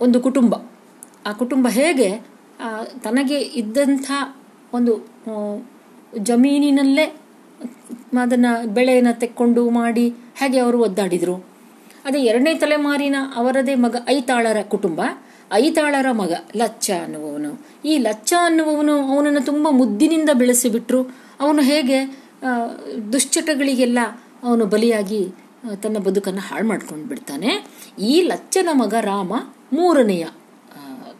ಒಂದು ಕುಟುಂಬ ಆ ಕುಟುಂಬ ಹೇಗೆ ತನಗೆ ಇದ್ದಂಥ ಒಂದು ಜಮೀನಿನಲ್ಲೇ ಅದನ್ನು ಬೆಳೆಯನ್ನು ತೆಕ್ಕೊಂಡು ಮಾಡಿ ಹೇಗೆ ಅವರು ಒದ್ದಾಡಿದರು. ಅದೇ ಎರಡನೇ ತಲೆಮಾರಿನ ಅವರದೇ ಮಗ ಐತಾಳರ ಕುಟುಂಬ, ಐತಾಳರ ಮಗ ಲಚ್ಚ ಅನ್ನುವವನು. ಈ ಲಚ್ಚ ಅನ್ನುವವನು ಅವನನ್ನು ತುಂಬ ಮುದ್ದಿನಿಂದ ಬೆಳೆಸಿಬಿಟ್ರು. ಅವನು ಹೇಗೆ ದುಶ್ಚಟಗಳಿಗೆಲ್ಲ ಅವನು ಬಲಿಯಾಗಿ ತನ್ನ ಬದುಕನ್ನು ಹಾಳು ಮಾಡ್ಕೊಂಡು ಬಿಡ್ತಾನೆ ಈ ಲಚ್ಚನ ಮಗ ರಾಮ ಮೂರನೆಯ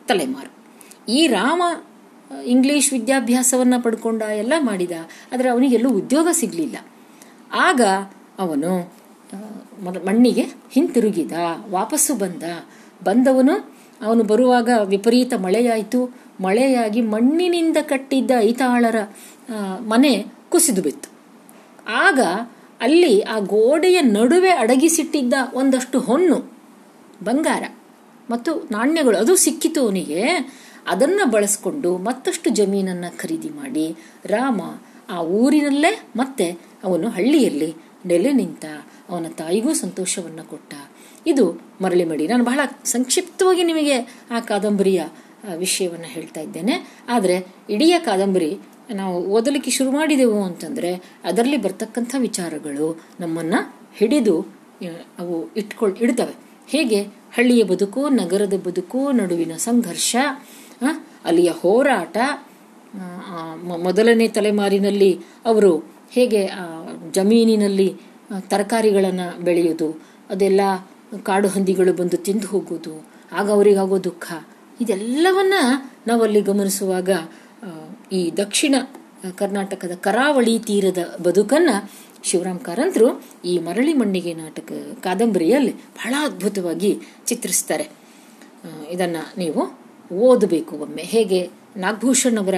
ತಲೆಮಾರು. ಈ ರಾಮ ಇಂಗ್ಲಿಷ್ ವಿದ್ಯಾಭ್ಯಾಸವನ್ನು ಪಡ್ಕೊಂಡ ಎಲ್ಲ ಮಾಡಿದ, ಆದರೆ ಅವನಿಗೆಲ್ಲೂ ಉದ್ಯೋಗ ಸಿಗಲಿಲ್ಲ. ಆಗ ಅವನು ಮಣ್ಣಿಗೆ ಹಿಂತಿರುಗಿದ, ವಾಪಸ್ಸು ಬಂದ. ಬಂದವನು, ಅವನು ಬರುವಾಗ ವಿಪರೀತ ಮಳೆಯಾಯಿತು. ಮಳೆಯಾಗಿ ಮಣ್ಣಿನಿಂದ ಕಟ್ಟಿದ್ದ ಐತಾಳರ ಮನೆ ಕುಸಿದು ಬಿತ್ತು. ಆಗ ಅಲ್ಲಿ ಆ ಗೋಡೆಯ ನಡುವೆ ಅಡಗಿಸಿಟ್ಟಿದ್ದ ಒಂದಷ್ಟು ಹೊನ್ನು, ಬಂಗಾರ. ಮತ್ತು ನಾಣ್ಯಗಳು, ಅದು ಸಿಕ್ಕಿತು ಅವನಿಗೆ. ಅದನ್ನು ಬಳಸ್ಕೊಂಡು ಮತ್ತಷ್ಟು ಜಮೀನನ್ನು ಖರೀದಿ ಮಾಡಿ ರಾಮ ಆ ಊರಿನಲ್ಲೇ ಮತ್ತೆ ಅವನು ಹಳ್ಳಿಯಲ್ಲಿ ನೆಲೆ ನಿಂತ ಅವನ ತಾಯಿಗೂ ಸಂತೋಷವನ್ನು ಕೊಟ್ಟ. ಇದು ಮರಳಿ ಮಡಿ. ನಾನು ಬಹಳ ಸಂಕ್ಷಿಪ್ತವಾಗಿ ನಿಮಗೆ ಆ ಕಾದಂಬರಿಯ ವಿಷಯವನ್ನು ಹೇಳ್ತಾ ಇದ್ದೇನೆ. ಆದರೆ ಇಡೀ ಕಾದಂಬರಿ ನಾವು ಓದಲಿಕ್ಕೆ ಶುರು ಮಾಡಿದೆವು ಅಂತಂದರೆ ಅದರಲ್ಲಿ ಬರ್ತಕ್ಕಂಥ ವಿಚಾರಗಳು ನಮ್ಮನ್ನು ಹಿಡಿದು ಅವು ಇಟ್ಕೊಳ್, ಇಡ್ತವೆ. ಹೇಗೆ? ಹಳ್ಳಿಯ ಬದುಕು, ನಗರದ ಬದುಕು, ನಡುವಿನ ಸಂಘರ್ಷ ಅಲ್ಲಿಯ ಹೋರಾಟ ಮೊದಲನೇ ತಲೆಮಾರಿನಲ್ಲಿ ಅವರು ಹೇಗೆ ಜಮೀನಿನಲ್ಲಿ ತರಕಾರಿಗಳನ್ನು ಬೆಳೆಯೋದು, ಅದೆಲ್ಲ ಕಾಡು ಹಂದಿಗಳು ಬಂದು ತಿಂದು ಹೋಗೋದು, ಆಗ ಅವರಿಗಾಗೋ ದುಃಖ. ಇದೆಲ್ಲವನ್ನ ನಾವಲ್ಲಿ ಗಮನಿಸುವಾಗ ಈ ದಕ್ಷಿಣ ಕರ್ನಾಟಕದ ಕರಾವಳಿ ತೀರದ ಬದುಕನ್ನು ಶಿವರಾಮ್ ಕಾರಂತರು ಈ ಮರಳಿ ಮಣ್ಣಿಗೆ ನಾಟಕ ಕಾದಂಬರಿಯಲ್ಲಿ ಬಹಳ ಅದ್ಭುತವಾಗಿ ಚಿತ್ರಿಸ್ತಾರೆ. ಇದನ್ನು ನೀವು ಓದಬೇಕು ಒಮ್ಮೆ. ಹೇಗೆ ನಾಗಭೂಷಣ್ ಅವರ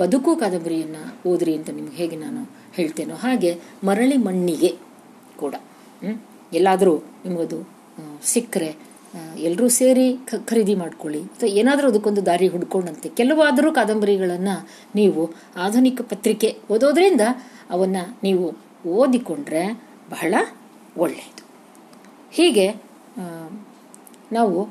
ಬದುಕು ಕಾದಂಬರಿಯನ್ನು ಓದ್ರಿ ಅಂತ ನಿಮ್ಗೆ ಹೇಗೆ ನಾನು ಹೇಳ್ತೇನೋ ಹಾಗೆ ಮರಳಿ ಮಣ್ಣಿಗೆ ಕೂಡ ಎಲ್ಲಾದರೂ ನಿಮಗದು ಸಿಕ್ಕರೆ ಎಲ್ಲರೂ ಸೇರಿ ಖರೀದಿ ಮಾಡ್ಕೊಳ್ಳಿ. ಅಥವಾ ಏನಾದರೂ ಅದಕ್ಕೊಂದು ದಾರಿ ಹುಡ್ಕೊಂಡಂತೆ. ಕೆಲವಾದರೂ ಕಾದಂಬರಿಗಳನ್ನು ನೀವು ಆಧುನಿಕ ಪತ್ರಿಕೆ ಓದೋದ್ರಿಂದ ಅವನ್ನು ನೀವು ಓದಿಕೊಂಡ್ರೆ ಬಹಳ ಒಳ್ಳೆಯದು. ಹೀಗೆ ನಾವು